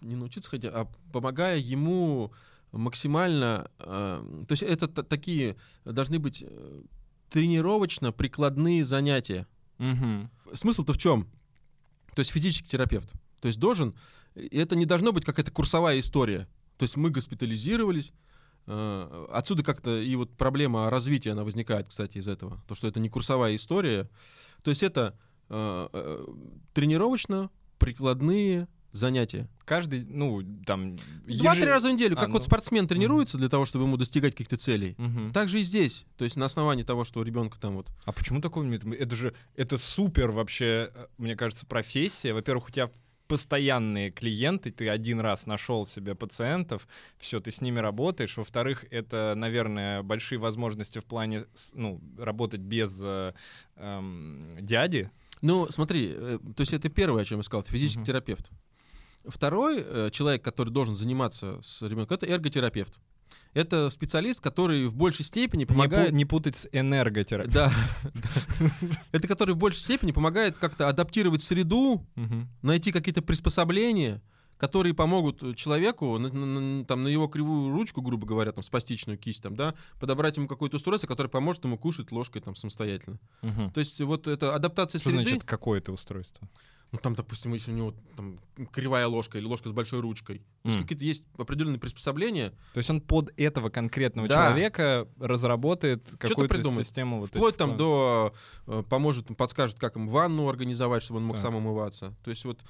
не научиться ходить, а помогая ему максимально... а, То есть это такие должны быть э, тренировочно-прикладные занятия. Мгм. Смысл-то в чем? То есть физический терапевт. То есть должен... и Это не должно быть какая-то курсовая история. То есть мы госпитализировались, э, Отсюда как-то и вот проблема развития, она возникает, кстати, из этого. То, что это не курсовая история. То есть это э, э, занятия. Каждый, ну, там... Два-три раза в неделю. А, Как ну. вот спортсмен тренируется для того, чтобы ему достигать каких-то целей. Мгм. Так же и здесь. То есть на основании того, что у ребенка там вот... А почему такой метод? Это же, это супер вообще, э, мне кажется, профессия. Во-первых, у тебя постоянные клиенты, ты один раз нашел себе пациентов, все, ты с ними работаешь. Во-вторых, это, наверное, большие возможности в плане ну, работать без э, эм, дяди. Ну, смотри, э, то есть это первое, о чем я сказал, это физический uh-huh. терапевт. Второй э, человек, который должен заниматься с ребенком, это эрготерапевт. Это специалист, который в большей степени помогает... Не, не путать с энерготерапией. Да. Это который в большей степени помогает как-то адаптировать среду, найти какие-то приспособления, которые помогут человеку на, на, там, на его кривую ручку, грубо говоря, там, спастичную кисть, там, да, подобрать ему какое-то устройство, которое поможет ему кушать ложкой там, самостоятельно. Угу. То есть вот это адаптация Что среды... значит какое-то устройство? Ну там, допустим, если у него там кривая ложка или ложка с большой ручкой. Mm. То есть какие-то есть определенные приспособления. То есть он под этого конкретного да. человека разработает какую-то систему. Вот Вплоть там до э, поможет, подскажет, как им ванну организовать, чтобы он мог так. сам умываться. То есть вот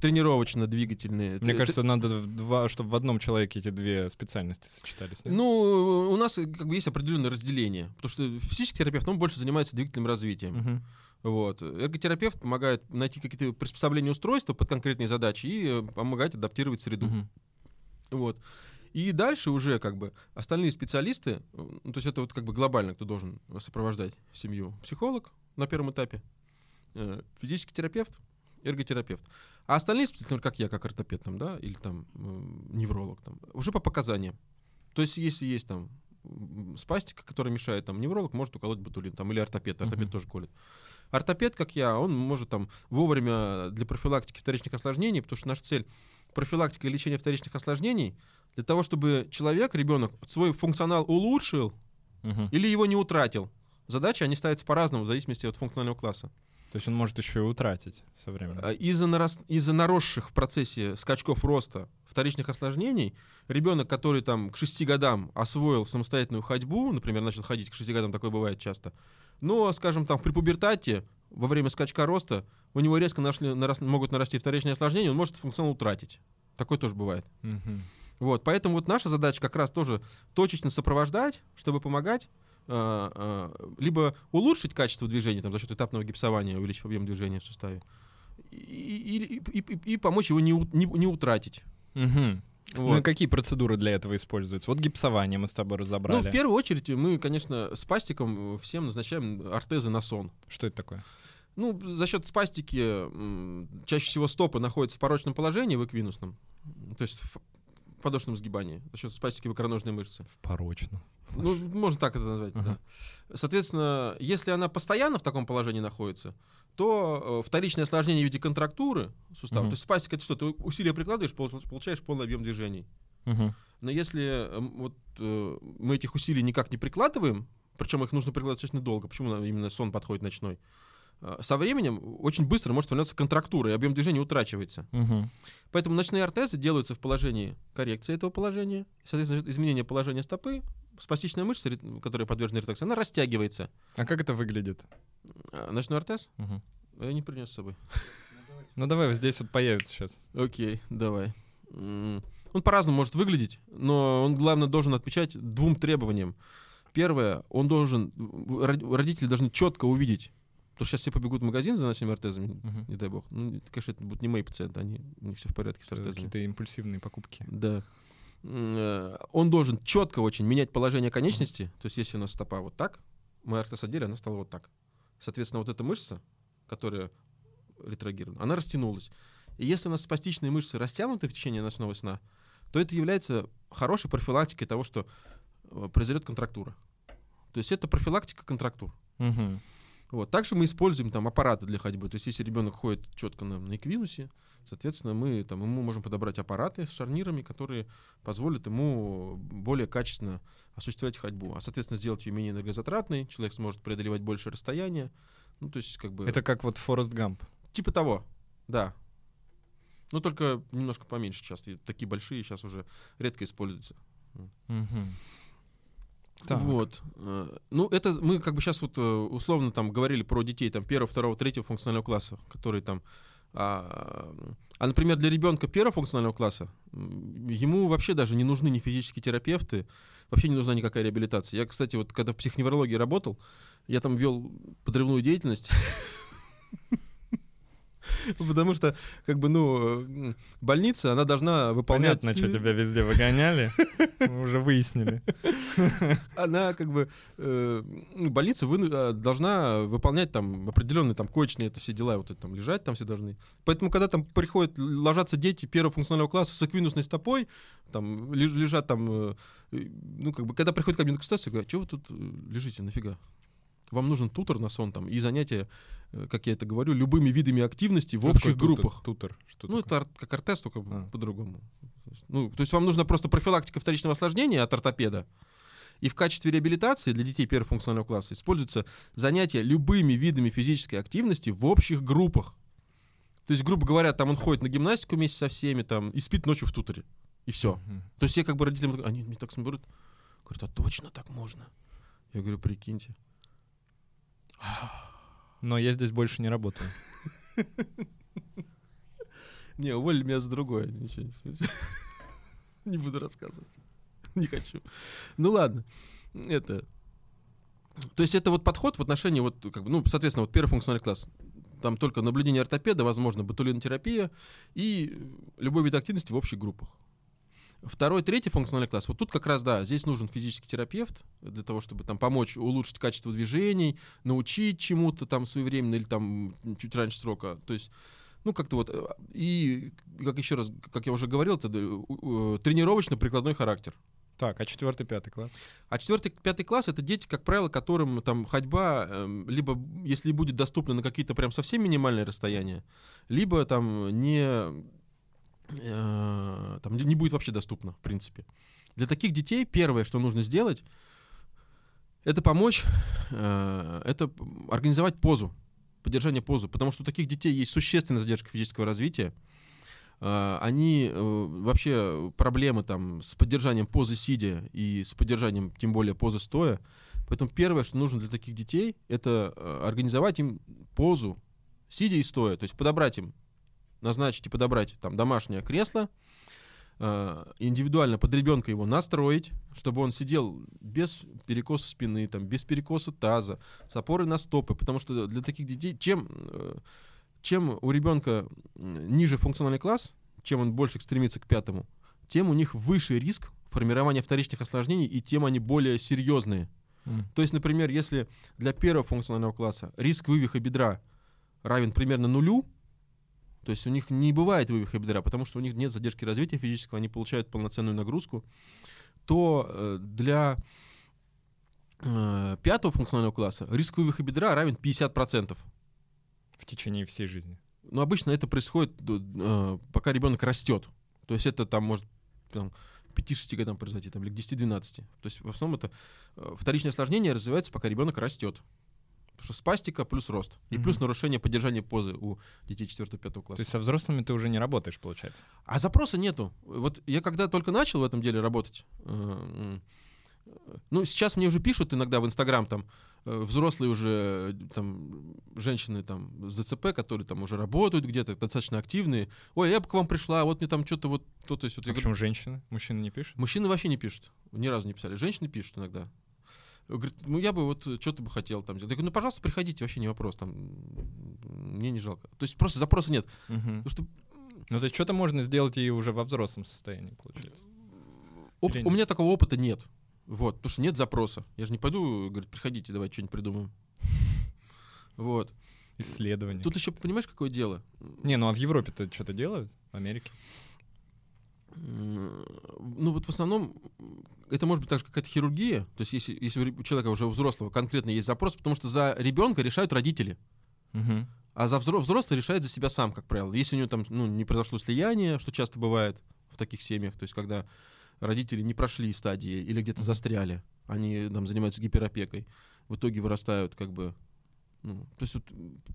тренировочно-двигательные. Мне кажется, надо, в два, чтобы в одном человеке эти две специальности сочетались. Нет? Ну, у нас как бы есть определенное разделение. Потому что физический терапевт, он больше занимается двигательным развитием. Угу. Вот. Эрготерапевт помогает найти какие-то приспособления устройства под конкретные задачи и э, помогает адаптировать среду. Угу. Вот. И дальше уже как бы остальные специалисты, ну, то есть это вот как бы глобально, кто должен сопровождать семью. Психолог на первом этапе, э, физический терапевт, эрготерапевт. А остальные специалисты, как я, как ортопед, там, да, или там э, невролог, там, уже по показаниям. То есть если есть там спастика, которая мешает, там, невролог может уколоть ботулин, там, или ортопед, ортопед uh-huh. тоже колет. Ортопед, как я, он может там вовремя для профилактики вторичных осложнений, потому что наша цель профилактика и лечение вторичных осложнений для того, чтобы человек, ребенок, свой функционал улучшил угу. или его не утратил. Задачи, они ставятся по-разному, в зависимости от функционального класса. То есть он может еще и утратить со временем. А, из-за, нараст... Из-за наросших в процессе скачков роста вторичных осложнений, ребенок, который там к 6 годам освоил самостоятельную ходьбу, например, начал ходить к 6 годам, такое бывает часто, но, скажем, там при пубертате, во время скачка роста, у него резко нашли, нарас, могут нарасти вторичные осложнения, он может функционал утратить. Такое тоже бывает. Угу. Вот, поэтому вот наша задача как раз тоже точечно сопровождать, чтобы помогать либо улучшить качество движения там, за счет этапного гипсования, увеличив объем движения в суставе, и, и, и, и, и помочь его не, не, не утратить. Угу. Вот. Ну и какие процедуры для этого используются? Вот гипсование мы с тобой разобрали. Ну, в первую очередь, мы, конечно, с пастиком всем назначаем ортезы на сон. Что это такое? Ну, за счет спастики чаще всего стопы находятся в порочном положении, в эквинусном. То есть в подошвенном сгибании. За счет спастики в икроножной мышцы. В порочном. Ну, можно так это назвать, uh-huh. да. Соответственно, если она постоянно в таком положении находится, то э, вторичное осложнение в виде контрактуры сустава, uh-huh. то есть спастика это что, ты усилия прикладываешь, получаешь полный объем движений. Uh-huh. Но если э, вот, э, мы этих усилий никак не прикладываем, причем их нужно прикладывать достаточно долго, почему именно сон подходит ночной, со временем очень быстро может формироваться контрактура, и объем движения утрачивается. Угу. Поэтому ночные ортезы делаются в положении коррекции этого положения, соответственно, изменение положения стопы спастичная мышца, которая подвержена ретакции, она растягивается. А как это выглядит? А, ночной ортез? Угу. Я не принес с собой. Ну давай, здесь вот появится сейчас. Окей, давай. Он по-разному может выглядеть, но он, главное, должен отвечать двум требованиям. Первое, он должен, родители должны четко увидеть, потому что сейчас все побегут в магазин за ночными ортезами, uh-huh. не дай бог. Ну, конечно, это будут не мои пациенты, они, у них все в порядке с ортезами. Какие-то импульсивные покупки. Да. Э, он должен четко очень менять положение конечности. То есть если у нас стопа вот так, мы ортез одели, она стала вот так. Соответственно, вот эта мышца, которая ретрогирована, она растянулась. И если у нас спастичные мышцы растянуты в течение ночного сна, то это является хорошей профилактикой того, что э, произойдет контрактура. То есть это профилактика контрактур. Угу. Вот. Также мы используем там аппараты для ходьбы. То есть если ребенок ходит четко на, на эквинусе, Соответственно, мы там, ему можем подобрать аппараты с шарнирами, которые позволят ему более качественно осуществлять ходьбу. А, соответственно, сделать ее менее энергозатратной, человек сможет преодолевать больше расстояния. Ну, то есть, как бы... Это как вот Форест Гамп. Типа того, да. Ну, только немножко поменьше сейчас. И такие большие сейчас уже редко используются. Угу. Так. Вот. Э, ну, это мы как бы сейчас вот э, условно там говорили про детей там первого, второго, третьего функционального класса, которые там а, а, например, для ребенка первого функционального класса ему вообще даже не нужны ни физические терапевты, вообще не нужна никакая реабилитация. Я, кстати, вот когда в психоневрологии работал, я там вел подрывную деятельность. Потому что, как бы, ну, больница, она должна выполнять... Понятно, что тебя везде выгоняли. Мы уже выяснили. Она, как бы, э, ну, больница э, должна выполнять там определенные там коечные это все дела, вот это там лежать там все должны. Поэтому, когда там приходят, ложатся дети первого функционального класса с эквинусной стопой, там лежат там, э, ну, как бы, когда приходит ко мне на консультацию, говорят, что вы тут лежите, нафига? Вам нужен тутор на сон там и занятия, э, как я это говорю, любыми видами активности в что общих группах. Тутор? Что ну, такое? это как артест, только а. по-другому. Ну, то есть вам нужна просто профилактика вторичного осложнения от ортопеда. И в качестве реабилитации для детей первого функционального класса используются занятия любыми видами физической активности в общих группах. То есть, грубо говоря, там он ходит на гимнастику вместе со всеми, там, и спит ночью в туторе. И все. Uh-huh. То есть я как бы родителям, они мне так смотрят, говорят, а точно так можно? Я говорю, прикиньте. Но я здесь больше не работаю. Не, уволили меня за другое. Ничего, не буду рассказывать. Не хочу. Ну ладно. Это... То есть это вот подход в отношении, вот, как бы, ну, соответственно, вот первый функциональный класс. Там только наблюдение ортопеда, возможно, ботулинотерапия и любой вид активности в общих группах. Второй, третий функциональный класс. Вот тут как раз, да, здесь нужен физический терапевт для того, чтобы там помочь улучшить качество движений, научить чему-то там своевременно или там чуть раньше срока. То есть ну, как-то вот, э, и, как еще раз, как я уже говорил, это э, тренировочно-прикладной характер. Так, а четвертый, пятый класс? А четвертый, пятый класс это дети, как правило, которым там ходьба, э, либо если будет доступна на какие-то прям совсем минимальные расстояния, либо там не э, там не будет вообще доступно, в принципе. Для таких детей первое, что нужно сделать, это помочь, э, это организовать позу, поддержание позы, потому что у таких детей есть существенная задержка физического развития. Э, они э, вообще проблемы там с поддержанием позы сидя и с поддержанием, тем более, позы стоя. Поэтому первое, что нужно для таких детей, это э, организовать им позу сидя и стоя, то есть подобрать им назначить и подобрать там домашнее кресло, э, индивидуально под ребенка его настроить, чтобы он сидел без перекоса спины, там, без перекоса таза, с опорой на стопы, потому что для таких детей, чем, э, чем у ребенка ниже функциональный класс, чем он больше стремится к пятому, тем у них выше риск формирования вторичных осложнений, и тем они более серьезные. Mm. То есть, например, если для первого функционального класса риск вывиха бедра равен примерно нулю, то есть у них не бывает вывиха бедра, потому что у них нет задержки развития физического, они получают полноценную нагрузку, то э, для э, пятого функционального класса риск вывиха бедра равен 50%. В течение всей жизни. Но обычно это происходит, э, пока ребенок растет. То есть это там может там, 5-6 годам произойти, там, или к 10-12. То есть в основном это вторичное осложнение развивается, пока ребенок растет. Потому что спастика плюс рост. И mm-hmm. плюс нарушение поддержания позы у детей 4-5 класса. То есть со взрослыми ты уже не работаешь, получается? А запроса нету. Вот я когда только начал в этом деле работать, э, ну, сейчас мне уже пишут иногда в Инстаграм там, э, взрослые уже там женщины там с ДЦП, которые там уже работают где-то, достаточно активные. Ой, я бы к вам пришла, вот мне там что-то вот то, то есть. Вот, а почему женщины? Мужчины не пишут? Мужчины вообще не пишут. Ни разу не писали. Женщины пишут иногда. Говорит, ну я бы вот что-то бы хотел там сделать. Я говорю, ну пожалуйста, приходите, вообще не вопрос, там мне не жалко. То есть просто запроса нет. Угу. что... Ну то есть что-то можно сделать и уже во взрослом состоянии, получается. Оп- у меня такого опыта нет. Вот, потому что нет запроса. Я же не пойду, говорит, приходите, давай что-нибудь придумаем. Вот. Исследование. Тут еще, понимаешь, какое дело? Не, ну а в Европе-то что-то делают? В Америке? Ну вот в основном это может быть также какая-то хирургия, то есть если, если у человека уже у взрослого конкретно есть запрос, потому что за ребенка решают родители, угу. а за взро- взрослый решает за себя сам, как правило. Если у него там ну, не произошло слияние, что часто бывает в таких семьях, то есть когда родители не прошли стадии или где-то застряли, они там занимаются гиперопекой, в итоге вырастают как бы ну, то есть вот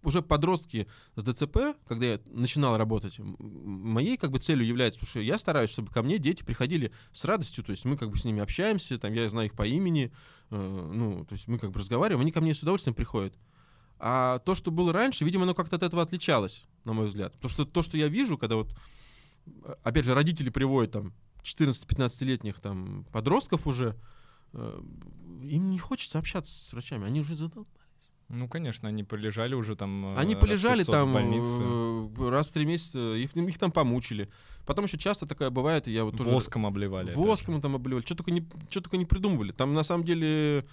уже подростки с ДЦП, когда я начинал работать, моей как бы целью является, потому что я стараюсь, чтобы ко мне дети приходили с радостью, то есть мы как бы с ними общаемся, там я знаю их по имени, э, ну, то есть мы как бы разговариваем, они ко мне с удовольствием приходят. А то, что было раньше, видимо, оно как-то от этого отличалось, на мой взгляд. Потому что то, что я вижу, когда вот, опять же, родители приводят там 14-15-летних там подростков уже, э, им не хочется общаться с врачами, они уже задолбали Ну, конечно, они полежали уже там. э, Они раз полежали 500 там в больнице. э, раз в три месяца, их, их там помучили. Потом еще часто такая бывает, я вот тоже... Воском обливали. Воском там обливали. Что только, не, что только не придумывали. Там на самом деле...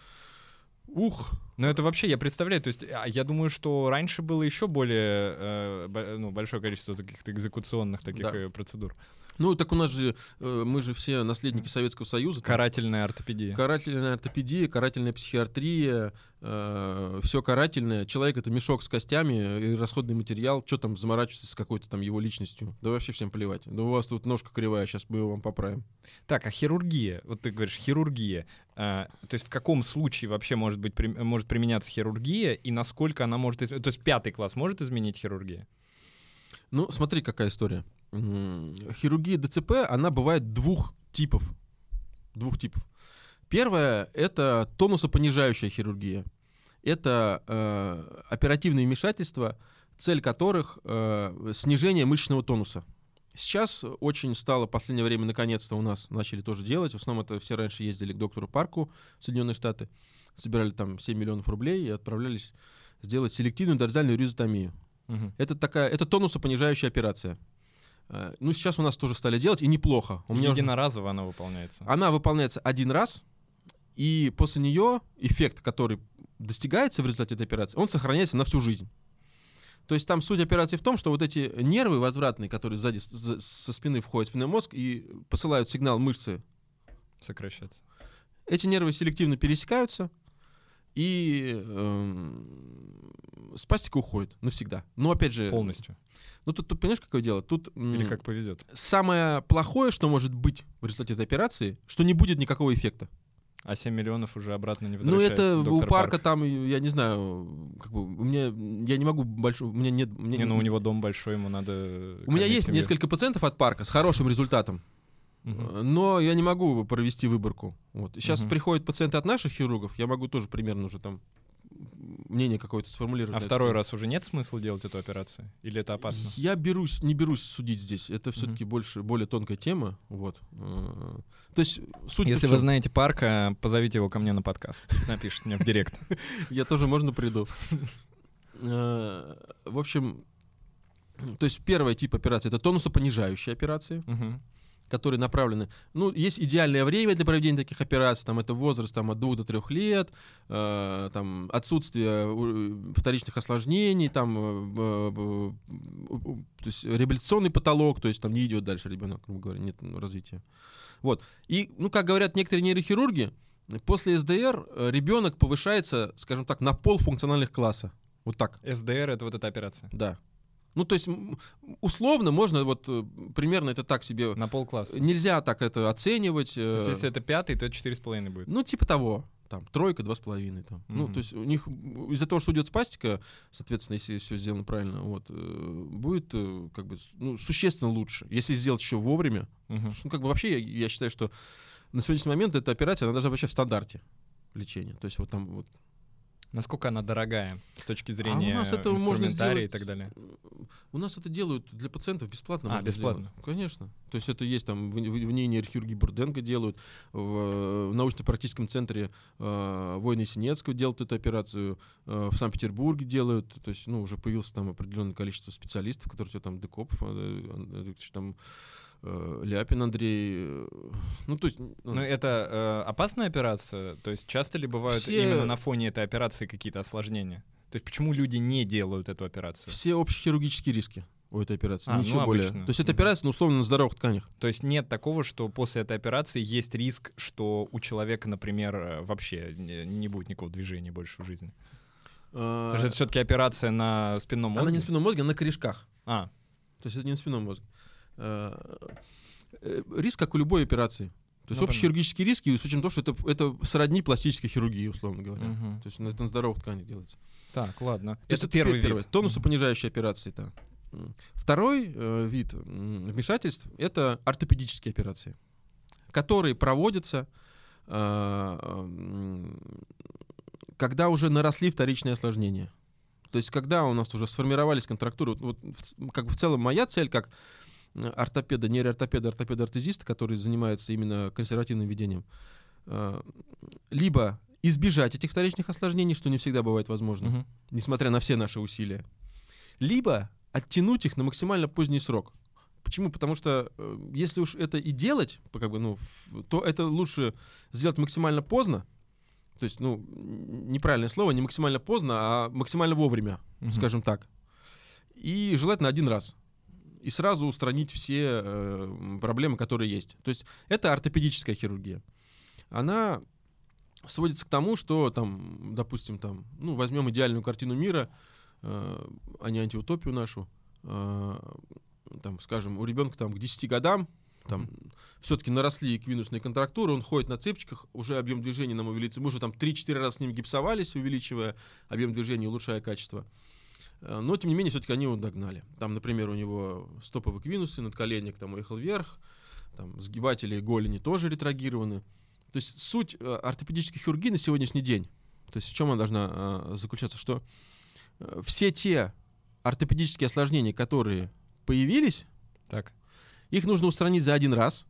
Ух, Ну, это вообще, я представляю, то есть, а, я думаю, что раньше было еще более э, ну, большое количество таких экзекуционных таких Да. э, процедур. Ну так у нас же, э, мы же все наследники Советского Союза. Карательная ортопедия. Карательная ортопедия, карательная психиатрия, все карательное. Человек это мешок с костями и расходный материал. Что там заморачиваться с какой-то там его личностью? Да вообще всем плевать. Да у вас тут ножка кривая, сейчас мы ее вам поправим. Так, а хирургия? Вот ты говоришь, хирургия. А, то есть в каком случае вообще может, быть, при- может применяться хирургия и насколько она может... То есть пятый класс может изменить хирургия? Ну, смотри, какая история. Хирургия ДЦП, она бывает двух типов. Двух типов. Первое — это тонусопонижающая хирургия. Это э, оперативные вмешательства, цель которых э, снижение мышечного тонуса. Сейчас очень стало в последнее время, наконец-то, у нас начали тоже делать. В основном это все раньше ездили к доктору Парку в Соединенные Штаты, собирали там 7 миллионов рублей и отправлялись сделать селективную дорзальную резотомию. Это такая, это тонусопонижающая операция. Э, Ну, сейчас у нас тоже стали делать, и неплохо. У меня уже- Единоразово она выполняется. Она выполняется один раз, и после нее эффект, который достигается в результате этой операции, он сохраняется на всю жизнь. То есть там суть операции в том, что вот эти нервы возвратные, которые сзади со спины входят в спинной мозг и посылают сигнал мышцы, Сокращается. эти нервы селективно пересекаются, и эм, спастика уходит навсегда. Но опять же, Полностью. ну тут, тут понимаешь, какое дело? Тут Или как повезет. самое плохое, что может быть в результате этой операции, что не будет никакого эффекта. А 7 миллионов уже обратно не Ну возвращается. это у парка Парк. там, я не знаю, как бы у меня, я не могу большой, у меня нет, меня Не, ну у него дом большой, ему надо... у меня есть семью. несколько пациентов от парка с хорошим результатом, Э, но я не могу провести выборку. Вот. Сейчас Мгм. приходят пациенты от наших хирургов, я могу тоже примерно уже там мнение какое-то сформулировать. А второй тему. раз уже нет смысла делать эту операцию? Или это опасно? Я берусь, не берусь судить здесь. Это все-таки больше, более тонкая тема. Вот. Э, То есть суть Если вы знаете парка, позовите его ко мне на подкаст. Напишите мне в директ. Я тоже, можно, приду. Э, В общем, то есть первый тип операции — это тонусопонижающие операции. Которые направлены... Ну, есть идеальное время для проведения таких операций, там это возраст там, от 2 до 3 лет, э, там отсутствие э, вторичных осложнений, там, э, э, то есть реабилитационный потолок, то есть там не идет дальше ребенок, грубо говоря, нет ну, развития. Вот. И, ну, как говорят некоторые нейрохирурги, после СДР э, ребенок повышается, скажем так, на пол функциональных класса. Вот так. СДР — это вот эта операция. Да. Ну, то есть, условно, можно вот э, примерно это так себе... На полкласса. Нельзя так это оценивать. То есть э, если это пятый, то это четыре с половиной будет. Ну, типа того. Там, тройка, два с половиной. Там. Ну, Мгм. то есть у них м, из-за того, что идет спастика, соответственно, если все сделано правильно, вот, э, будет э, как бы ну, существенно лучше. Если сделать еще вовремя. Потому что, ну, как бы вообще я, я считаю, что на сегодняшний момент эта операция, она даже вообще в стандарте лечения. То есть вот там вот Насколько она дорогая с точки А зрения нас это можно инструментария и сделать- так далее? У нас это делают для пациентов бесплатно. А, бесплатно. сделать. Конечно. То есть это есть там в, в, в ней нейрохирургии Бурденко делают, в, в научно-практическом центре э, Войны Синецкого делают эту операцию, э, в Санкт-Петербурге делают. То есть, ну, уже появилось там определенное количество специалистов, которые у тебя там Декопов, э, э, там Ляпин Андрей. э, Ну, то есть... ну, Ну, это э, опасная операция? То есть часто ли бывают Все- именно на фоне этой операции какие-то осложнения? То есть почему люди не делают эту операцию? все общехирургические риски у этой операции. А, ну, Ничего более. обычно. То есть это операция, ну, условно, на здоровых тканях. То есть нет такого, что после этой операции есть риск, что у человека, например, э, вообще не, будет никакого движения больше в жизни? Э, Потому что это все-таки операция на спинном мозге. Она не на спинном мозге, она на корешках. А, То есть это не на спинном мозге. Э, э, Риск, как у любой операции. То есть Ну, общехирургические риски, с учетом того, что это, это сродни пластической хирургии, условно говоря. мгм. То есть это на здоровых тканях делается. так, ладно. То есть это первый пе- вид. Тонусопонижающие операции, да. Второй э, вид вмешательств — это ортопедические операции, которые проводятся, э, когда уже наросли вторичные осложнения. То есть когда у нас уже сформировались контрактуры, вот, вот как бы в целом моя цель как ортопеда, нейроортопеда, ортопеда-ортезиста, который занимается именно консервативным ведением, э, либо избежать этих вторичных осложнений, что не всегда бывает возможно, Мгм. несмотря на все наши усилия, либо оттянуть их на максимально поздний срок. Почему? Потому что э, если уж это и делать, как бы, ну, то это лучше сделать максимально поздно. То есть, ну, неправильное слово, не максимально поздно, а максимально вовремя, Мгм. скажем так. И желательно один раз. И сразу устранить все э, проблемы, которые есть. То есть это ортопедическая хирургия. Она сводится к тому, что там, допустим, там, ну, возьмем идеальную картину мира, э, а не антиутопию нашу, э, там, скажем, у ребенка там к 10 годам там все-таки наросли эквинусные контрактуры, он ходит на цепочках, уже объем движения нам увеличится. Мы уже там 3-4 раза с ним гипсовались, увеличивая объем движения, улучшая качество. Э, Но, тем не менее, все-таки они его догнали. Там, например, у него стоповые квинусы, надколенник там уехал вверх, там сгибатели голени тоже ретрогированы. То есть суть э, ортопедической хирургии на сегодняшний день, то есть в чем она должна э, заключаться, что все те ортопедические осложнения, которые появились, Так. их нужно устранить за один раз.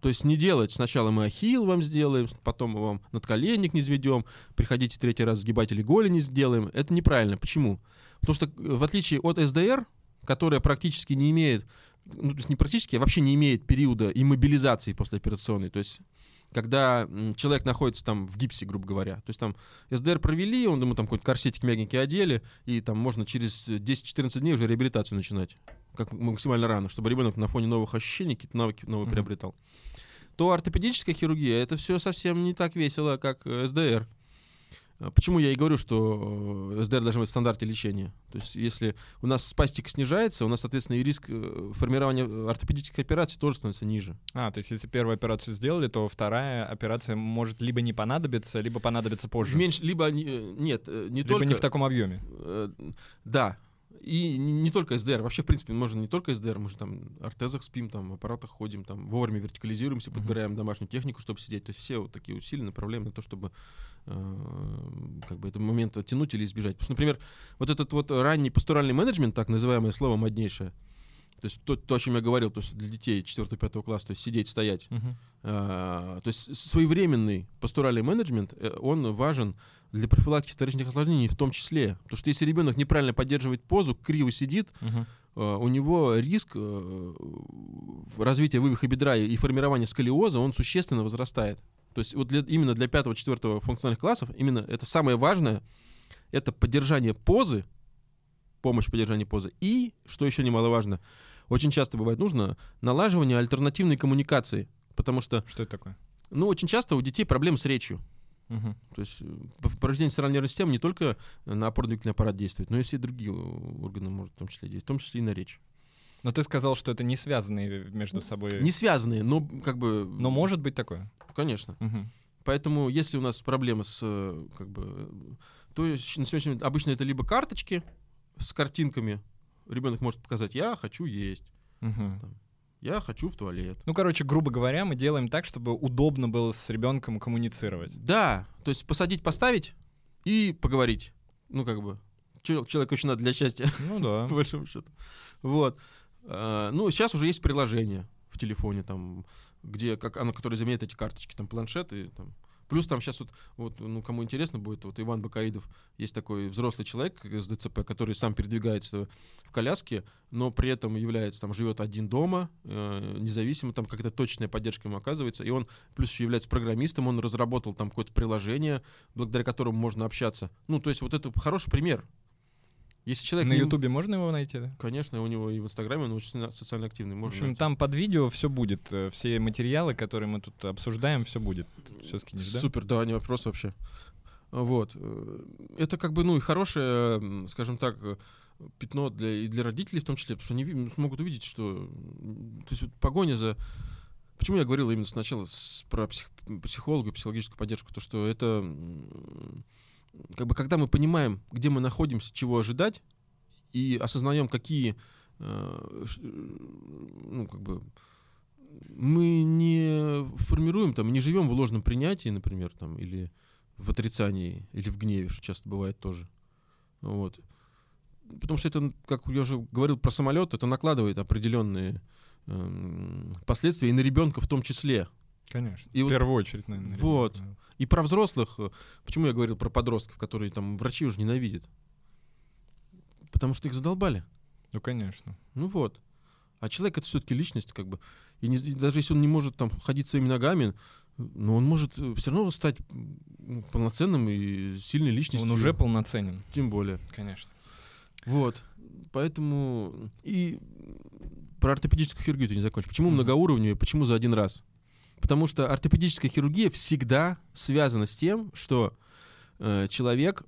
То есть не делать сначала мы ахилл вам сделаем, потом мы вам надколенник не заведем, приходите третий раз сгибатели голени сделаем. Это неправильно. Почему? Потому что э, в отличие от СДР, которая практически не имеет, ну, то есть не практически, а вообще не имеет периода иммобилизации послеоперационной. То есть когда человек находится там в гипсе, грубо говоря. То есть там СДР провели, он ему там какой-нибудь корсетик мягенький одели, и там можно через 10-14 дней уже реабилитацию начинать как максимально рано, чтобы ребенок на фоне новых ощущений какие-то навыки новые Мгм. приобретал. То ортопедическая хирургия это все совсем не так весело, как э, СДР. А Почему я и говорю, что э, СДР должен быть в стандарте лечения? То есть, если у нас спастика снижается, у нас, соответственно, и риск э, формирования э, ортопедической операции тоже становится ниже. А, то есть если первую операцию сделали, то вторая операция может либо не понадобиться, либо понадобиться позже. Меньше, либо э, нет, э, не либо только не в таком объеме. Э, Да. И не только СДР. Вообще, в принципе, можно не только СДР, мы же там в ортезах спим, там в аппаратах ходим, там вовремя вертикализируемся, подбираем домашнюю технику, чтобы сидеть. То есть все вот такие усилия направляем на то, чтобы э, как бы этот момент оттянуть или избежать. Потому что, например, вот этот вот ранний пастуральный менеджмент, так называемое слово моднейшее, то есть то, то, о чем я говорил, то есть для детей 4-5 класса, то есть сидеть, стоять, Мгм. а, то есть своевременный пастуральный менеджмент, э, он важен для профилактики вторичных осложнений в том числе. Потому что если ребенок неправильно поддерживает позу, криво сидит, э, у него риск э, развития вывиха бедра и формирования сколиоза, он существенно возрастает. То есть вот для- именно для 5-4 функциональных классов, именно это самое важное, это поддержание позы, помощь в поддержании позы, и, что еще немаловажно, очень часто бывает нужно, налаживание альтернативной коммуникации. Потому что, Что это такое? ну, очень часто у детей проблемы с речью. Мгм. То есть э, повреждение центральной нервной системы не только на опорно-двигательный аппарат действует, но и все другие э, органы может в том числе действовать, в том числе и на речь. Но ты сказал, что это не связанные между собой. Не связанные, но как бы... Но может быть такое. Конечно. Мгм. Поэтому, если у нас проблемы с, э, как бы, то есть на сегодняшний момент обычно это либо карточки с картинками, ребенок может показать, я хочу есть, Мгм. Я хочу в туалет. Ну, короче, грубо говоря, мы делаем так, чтобы удобно было с ребенком коммуницировать. Да, то есть посадить, поставить и поговорить. Ну, как бы, чел- человеку очень надо для счастья. Ну да. по большому счету. Вот. А, Ну, сейчас уже есть приложение в телефоне, там, где, как оно, которое заменяет эти карточки, там, планшеты, там. Плюс там сейчас вот, вот, ну, кому интересно будет, вот Иван Бакаидов, есть такой взрослый человек с ДЦП, который сам передвигается в коляске, но при этом является, там, живет один дома, э, независимо, там, какая-то точная поддержка ему оказывается, и он плюс еще является программистом, он разработал там какое-то приложение, благодаря которому можно общаться. Ну, то есть вот это хороший пример. Если человек На не- Ютубе можно его найти, да? Конечно, у него и в Инстаграме он очень соци- социально активный. В Можно общем, найти. там под видео все будет. э, Все материалы, которые мы тут обсуждаем, все будет. Все скинешь, да? Супер, да, не вопрос вообще. Вот. э, Это как бы, ну, и хорошее, скажем так, э, пятно для, и для родителей в том числе, потому что они смогут увидеть, что... То есть вот погоня за... Почему я говорил именно сначала с- про псих- психолога и психологическую поддержку? То, что это... Как бы, когда мы понимаем, где мы находимся, чего ожидать, и осознаем, какие... э, ну, как бы мы не формируем там, не живем в ложном принятии, например, там, или в отрицании, или в гневе, что часто бывает тоже. Вот. Потому что это, как я уже говорил про самолет, это накладывает определенные эм, последствия и на ребенка в том числе. Конечно. И в вот- первую очередь, наверное. Вот. ребенок, да. И про взрослых, э, почему я говорил про подростков, которые там врачи уже ненавидят? Потому что их задолбали. Ну, конечно. Ну вот. А человек это все-таки личность, как бы. И, не- и даже если он не может там ходить своими ногами, но он может все равно стать полноценным и сильной личностью. Он уже полноценен, Тем более. конечно. Вот. Поэтому и про ортопедическую хирургию ты не закончишь. Почему Мгм. многоуровневая, почему за один раз? Потому что ортопедическая хирургия всегда связана с тем, что э, человек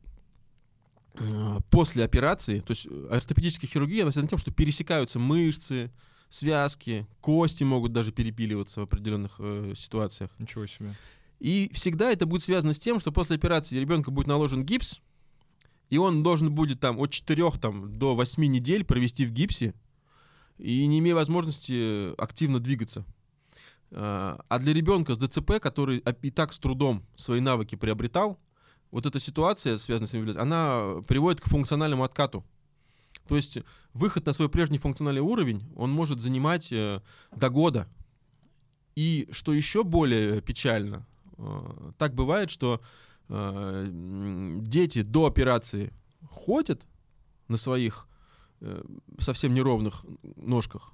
э, после операции, то есть ортопедическая хирургия, она связана с тем, что пересекаются мышцы, связки, кости могут даже перепиливаться в определенных э, ситуациях. Ничего себе. И всегда это будет связано с тем, что после операции ребенку будет наложен гипс, и он должен будет там от 4 там, до 8 недель провести в гипсе, и не имея возможности активно двигаться. А для ребенка с ДЦП, который и так с трудом свои навыки приобретал, вот эта ситуация, связанная с реабилитацией, она приводит к функциональному откату. То есть выход на свой прежний функциональный уровень, он может занимать э, до года. И что еще более печально, э, так бывает, что э, дети до операции ходят на своих совсем неровных ножках,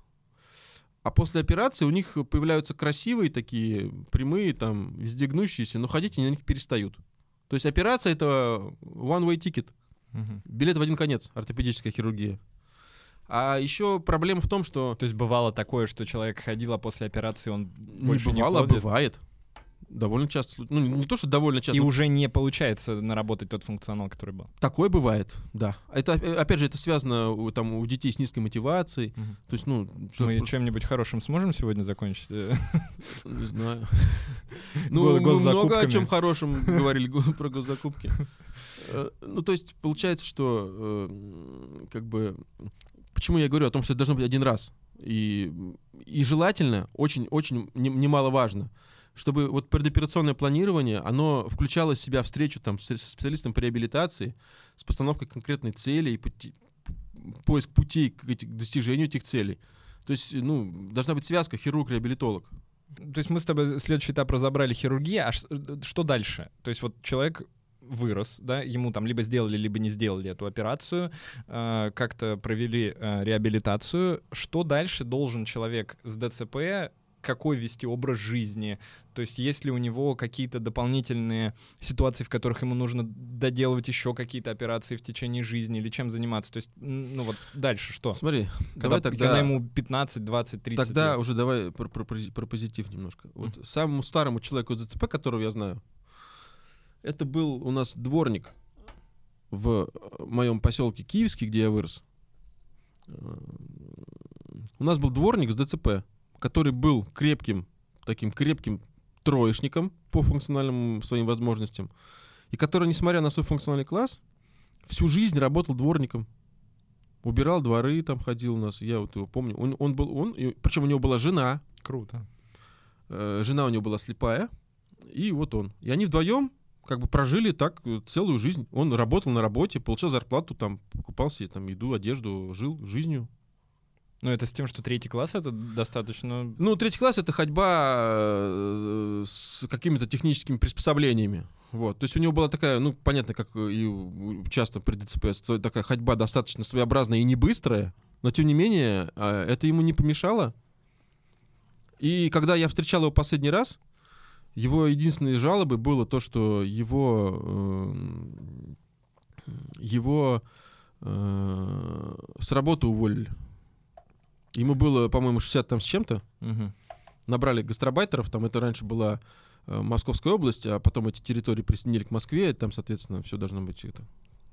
а после операции у них появляются красивые такие, прямые, там, везде гнущиеся, но ходить они на них перестают. То есть операция — это one-way ticket. Мгм. Билет в один конец, ортопедическая хирургия. А еще проблема в том, что То есть бывало такое, что человек ходил, а после операции он не больше не бывало, а ходит? бывает. Довольно часто. Ну, не то, что довольно часто. И но уже не получается наработать тот функционал, который был. Такое бывает, да. Это, опять же, это связано у, там, у детей с низкой мотивацией. Мгм. То есть, ну, Мы просто- чем-нибудь хорошим сможем сегодня закончить? Не знаю. Ну, мы много о чем хорошем говорили го- про госзакупки. Э, Ну, то есть, получается, что э, как бы... Почему я говорю о том, что это должно быть один раз? И, и желательно, очень-очень немаловажно, чтобы вот предоперационное планирование, оно включало в себя встречу там со специалистом по реабилитации, с постановкой конкретной цели и пути- поиск путей к, к достижению этих целей. То есть, ну, должна быть связка хирург-реабилитолог. То есть мы с тобой следующий этап разобрали хирургия, а ш- что дальше? То есть вот человек вырос, да, ему там либо сделали, либо не сделали эту операцию, э, как-то провели э, реабилитацию. Что дальше должен человек с ДЦП, какой вести образ жизни? То есть есть ли у него какие-то дополнительные ситуации, в которых ему нужно доделывать еще какие-то операции в течение жизни, или чем заниматься? То есть, ну вот дальше что? Смотри, Когда, давай тогда... когда ему 15, 20, 30 Тогда лет. уже давай про, про- про- позитив немножко. Вот самому старому человеку с ДЦП, которого я знаю, это был у нас дворник в э, моем поселке Киевский, где я вырос. Э, У нас был дворник с ДЦП, который был крепким, таким крепким троечником по функциональным своим возможностям, и который, несмотря на свой функциональный класс, всю жизнь работал дворником. Убирал дворы, там ходил у нас, я вот его помню. Он, он был, он, причем у него была жена, Круто. э, жена у него была слепая, и вот он. И они вдвоем как бы прожили так целую жизнь. Он работал на работе, получал зарплату, там, покупал себе там еду, одежду, жил жизнью. Ну, это с тем, что третий класс это достаточно. Ну, третий класс — это ходьба э, с какими-то техническими приспособлениями. Вот. То есть у него была такая, ну, понятно, как и часто при ДЦП, такая ходьба достаточно своеобразная и не быстрая, но, тем не менее, а, это ему не помешало. И когда я встречал его последний раз, его единственной жалобой было то, что его, эм, его э, с работы уволили. Ему было, по-моему, 60 там с чем-то. Мгм. Набрали гастробайтеров, там это раньше была э, Московская область, а потом эти территории присоединили к Москве, и там, соответственно, все должно быть это.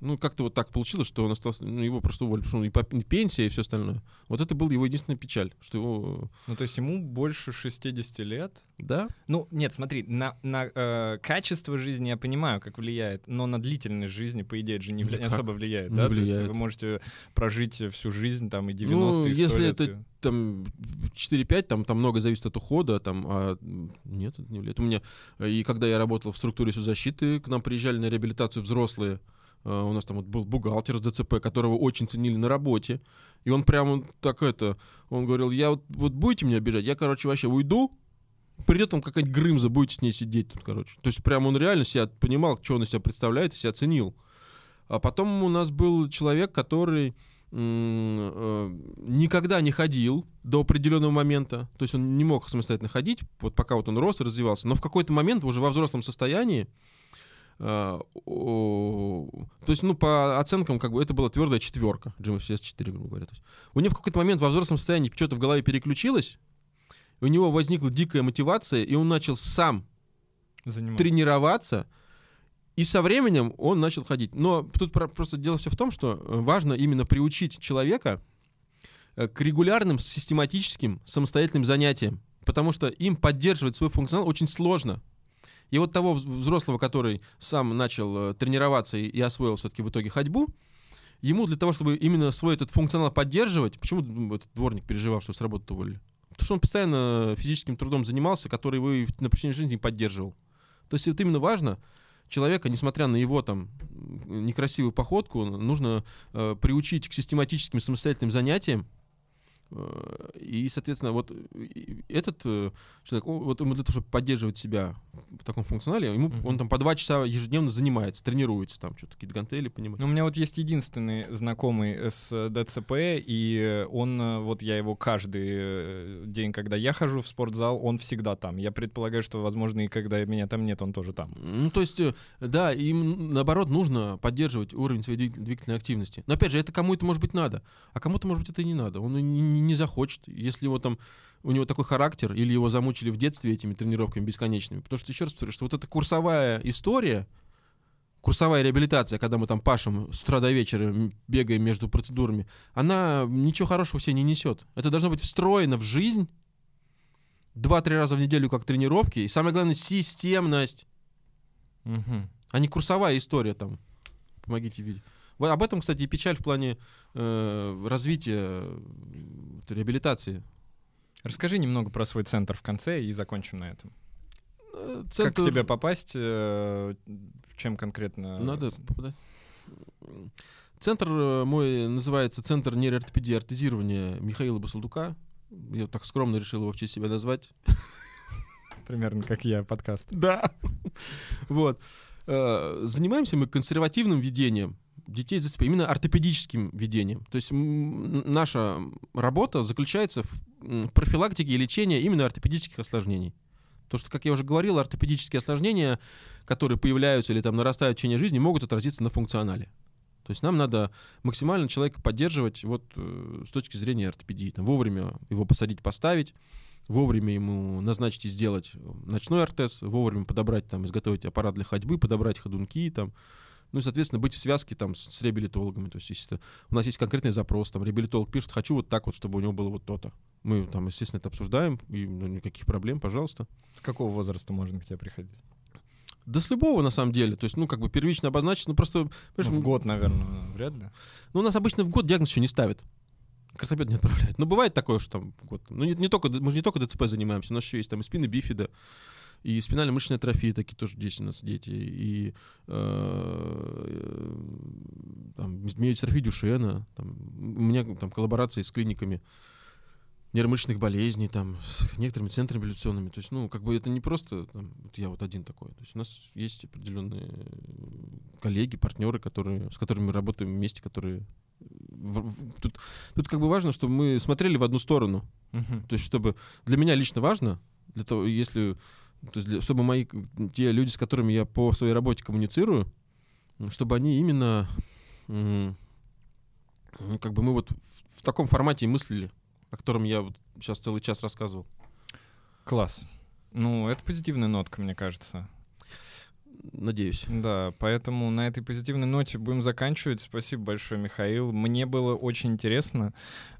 Ну, как-то вот так получилось, что он остался, ну, его просто уволили, потому что и по- и пенсия, и все остальное. Вот это была его единственная печаль, что его... Ну, то есть ему больше 60 лет. Да? Ну, нет, смотри, на, на э, качество жизни я понимаю, как влияет, но на длительность жизни, по идее, это же не, вля- не особо влияет, Не да? То есть влияет. вы можете прожить всю жизнь, там, и 90-е, Ну, и 100 если лет, это там 4-5, там, там много зависит от ухода, там, а нет, это не влияет. У меня, э, и когда я работал в структуре соцзащиты, к нам приезжали на реабилитацию взрослые, э, у нас там вот был бухгалтер с ДЦП, которого очень ценили на работе, и он прямо так это, он говорил, я вот, вот будете меня обижать, я, короче, вообще уйду, Придет вам какая-нибудь Грымза, будете с ней сидеть тут, короче. То есть прям он реально себя понимал, что он из себя представляет, и себя ценил. А потом у нас был человек, который э, никогда не ходил до определенного момента, то есть он не мог самостоятельно ходить, вот пока вот он рос и развивался, но в какой-то момент уже во взрослом состоянии, э, то есть, ну, по оценкам, как бы, это была твердая четверка, GMFCS 4, грубо говоря. То есть, у него в какой-то момент во взрослом состоянии что-то в голове переключилось, у него возникла дикая мотивация, и он начал сам Заниматься. тренироваться, и со временем он начал ходить. Но тут просто дело все в том, что э, важно именно приучить человека э, к регулярным, систематическим, самостоятельным занятиям. Потому что им поддерживать свой функционал очень сложно. И вот того взрослого, который сам начал э, тренироваться и, освоил все-таки в итоге ходьбу, ему для того, чтобы именно свой этот функционал поддерживать, почему этот дворник переживал, что с работы уволили? Потому что он постоянно физическим трудом занимался, который его на протяжении жизни поддерживал. То есть вот именно важно человека, несмотря на его там некрасивую походку, нужно э, приучить к систематическим самостоятельным занятиям, и, соответственно, вот этот э, человек, вот ему для того, чтобы поддерживать себя в таком функционале, ему, uh-huh. он там по два часа ежедневно занимается, тренируется, там что-то какие-то гантели понимает. Ну, у меня вот есть единственный знакомый с ДЦП, и он, вот я его каждый э, день, когда я хожу в спортзал, он всегда там. Я предполагаю, что, возможно, и когда меня там нет, он тоже там. Ну, то есть, да, им, наоборот, нужно поддерживать уровень своей двигательной активности. Но, опять же, это кому-то, может быть, надо, а кому-то, может быть, это и не надо. Он не не захочет, если его там у него такой характер, или его замучили в детстве этими тренировками бесконечными. Потому что, еще раз повторю, что вот эта курсовая история, курсовая реабилитация, когда мы там пашем с утра до вечера, бегаем между процедурами, она ничего хорошего себе не несет. Это должно быть встроено в жизнь два-три раза в неделю как тренировки, и самое главное, системность, угу. а не курсовая история там. Помогите видеть. Об этом, кстати, и печаль в плане э, развития реабилитации. Расскажи немного про свой центр в конце и закончим на этом. Э, центр... Как к тебе попасть? Э, чем конкретно? Надо попадать. Центр э, мой называется Центр нейроортопедии и ортезирования Михаила Басалдука. Я так скромно решил его в честь себя назвать. Примерно как я, подкаст. Да. Вот. Занимаемся мы консервативным ведением детей ДЦП, именно ортопедическим ведением. То есть наша работа заключается в профилактике и лечении именно ортопедических осложнений. Потому что, как я уже говорил, ортопедические осложнения, которые появляются или там нарастают в течение жизни, могут отразиться на функционале. То есть нам надо максимально человека поддерживать вот э, с точки зрения ортопедии. Там, вовремя его посадить, поставить, вовремя ему назначить и сделать ночной ортез, вовремя подобрать, там, изготовить аппарат для ходьбы, подобрать ходунки, там, ну и, соответственно, быть в связке там с реабилитологами. То есть, если у нас есть конкретный запрос, там реабилитолог пишет, хочу вот так вот, чтобы у него было вот то-то. Мы там, естественно, это обсуждаем, и ну, никаких проблем, пожалуйста. С какого возраста можно к тебе приходить? Да с любого, на самом деле. То есть, ну, как бы первично обозначить, ну, просто... Ну, в год, наверное, вряд ли. Ну, у нас обычно в год диагноз еще не ставят. Картопед не отправляют. Но бывает такое, что там год. Ну, не, не только, мы же не только ДЦП занимаемся, у нас еще есть там и спины бифида, и спинально-мышечная атрофия такие тоже есть у нас дети, и э, там, миодистрофия Дюшена, там, у меня там коллаборации с клиниками нейромышечных болезней, там, с некоторыми центрами реабилитационными. То есть, ну, как бы это не просто там, вот я вот один такой. То есть у нас есть определенные коллеги, партнеры, которые, с которыми мы работаем вместе, которые тут, тут как бы важно, чтобы мы смотрели в одну сторону. Uh-huh. То есть, чтобы для меня лично важно, для того, если то есть для, чтобы мои те люди, с которыми я по своей работе коммуницирую, чтобы они именно ну, как бы мы вот в таком формате и мыслили, о котором я вот сейчас целый час рассказывал. Класс. Ну, это позитивная нотка, мне кажется надеюсь. Да, поэтому на этой позитивной ноте будем заканчивать. Спасибо большое, Михаил. Мне было очень интересно.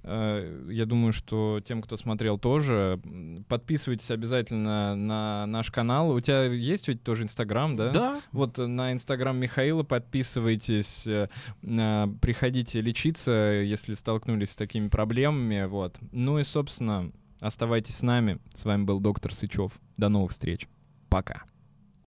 Э, я думаю, что тем, кто смотрел, тоже. Подписывайтесь обязательно на наш канал. У тебя есть ведь тоже Инстаграм, да? Да. Вот на Инстаграм Михаила подписывайтесь, э, приходите лечиться, если столкнулись с такими проблемами. Вот. Ну и, собственно, оставайтесь с нами. С вами был доктор Сычев. До новых встреч. Пока.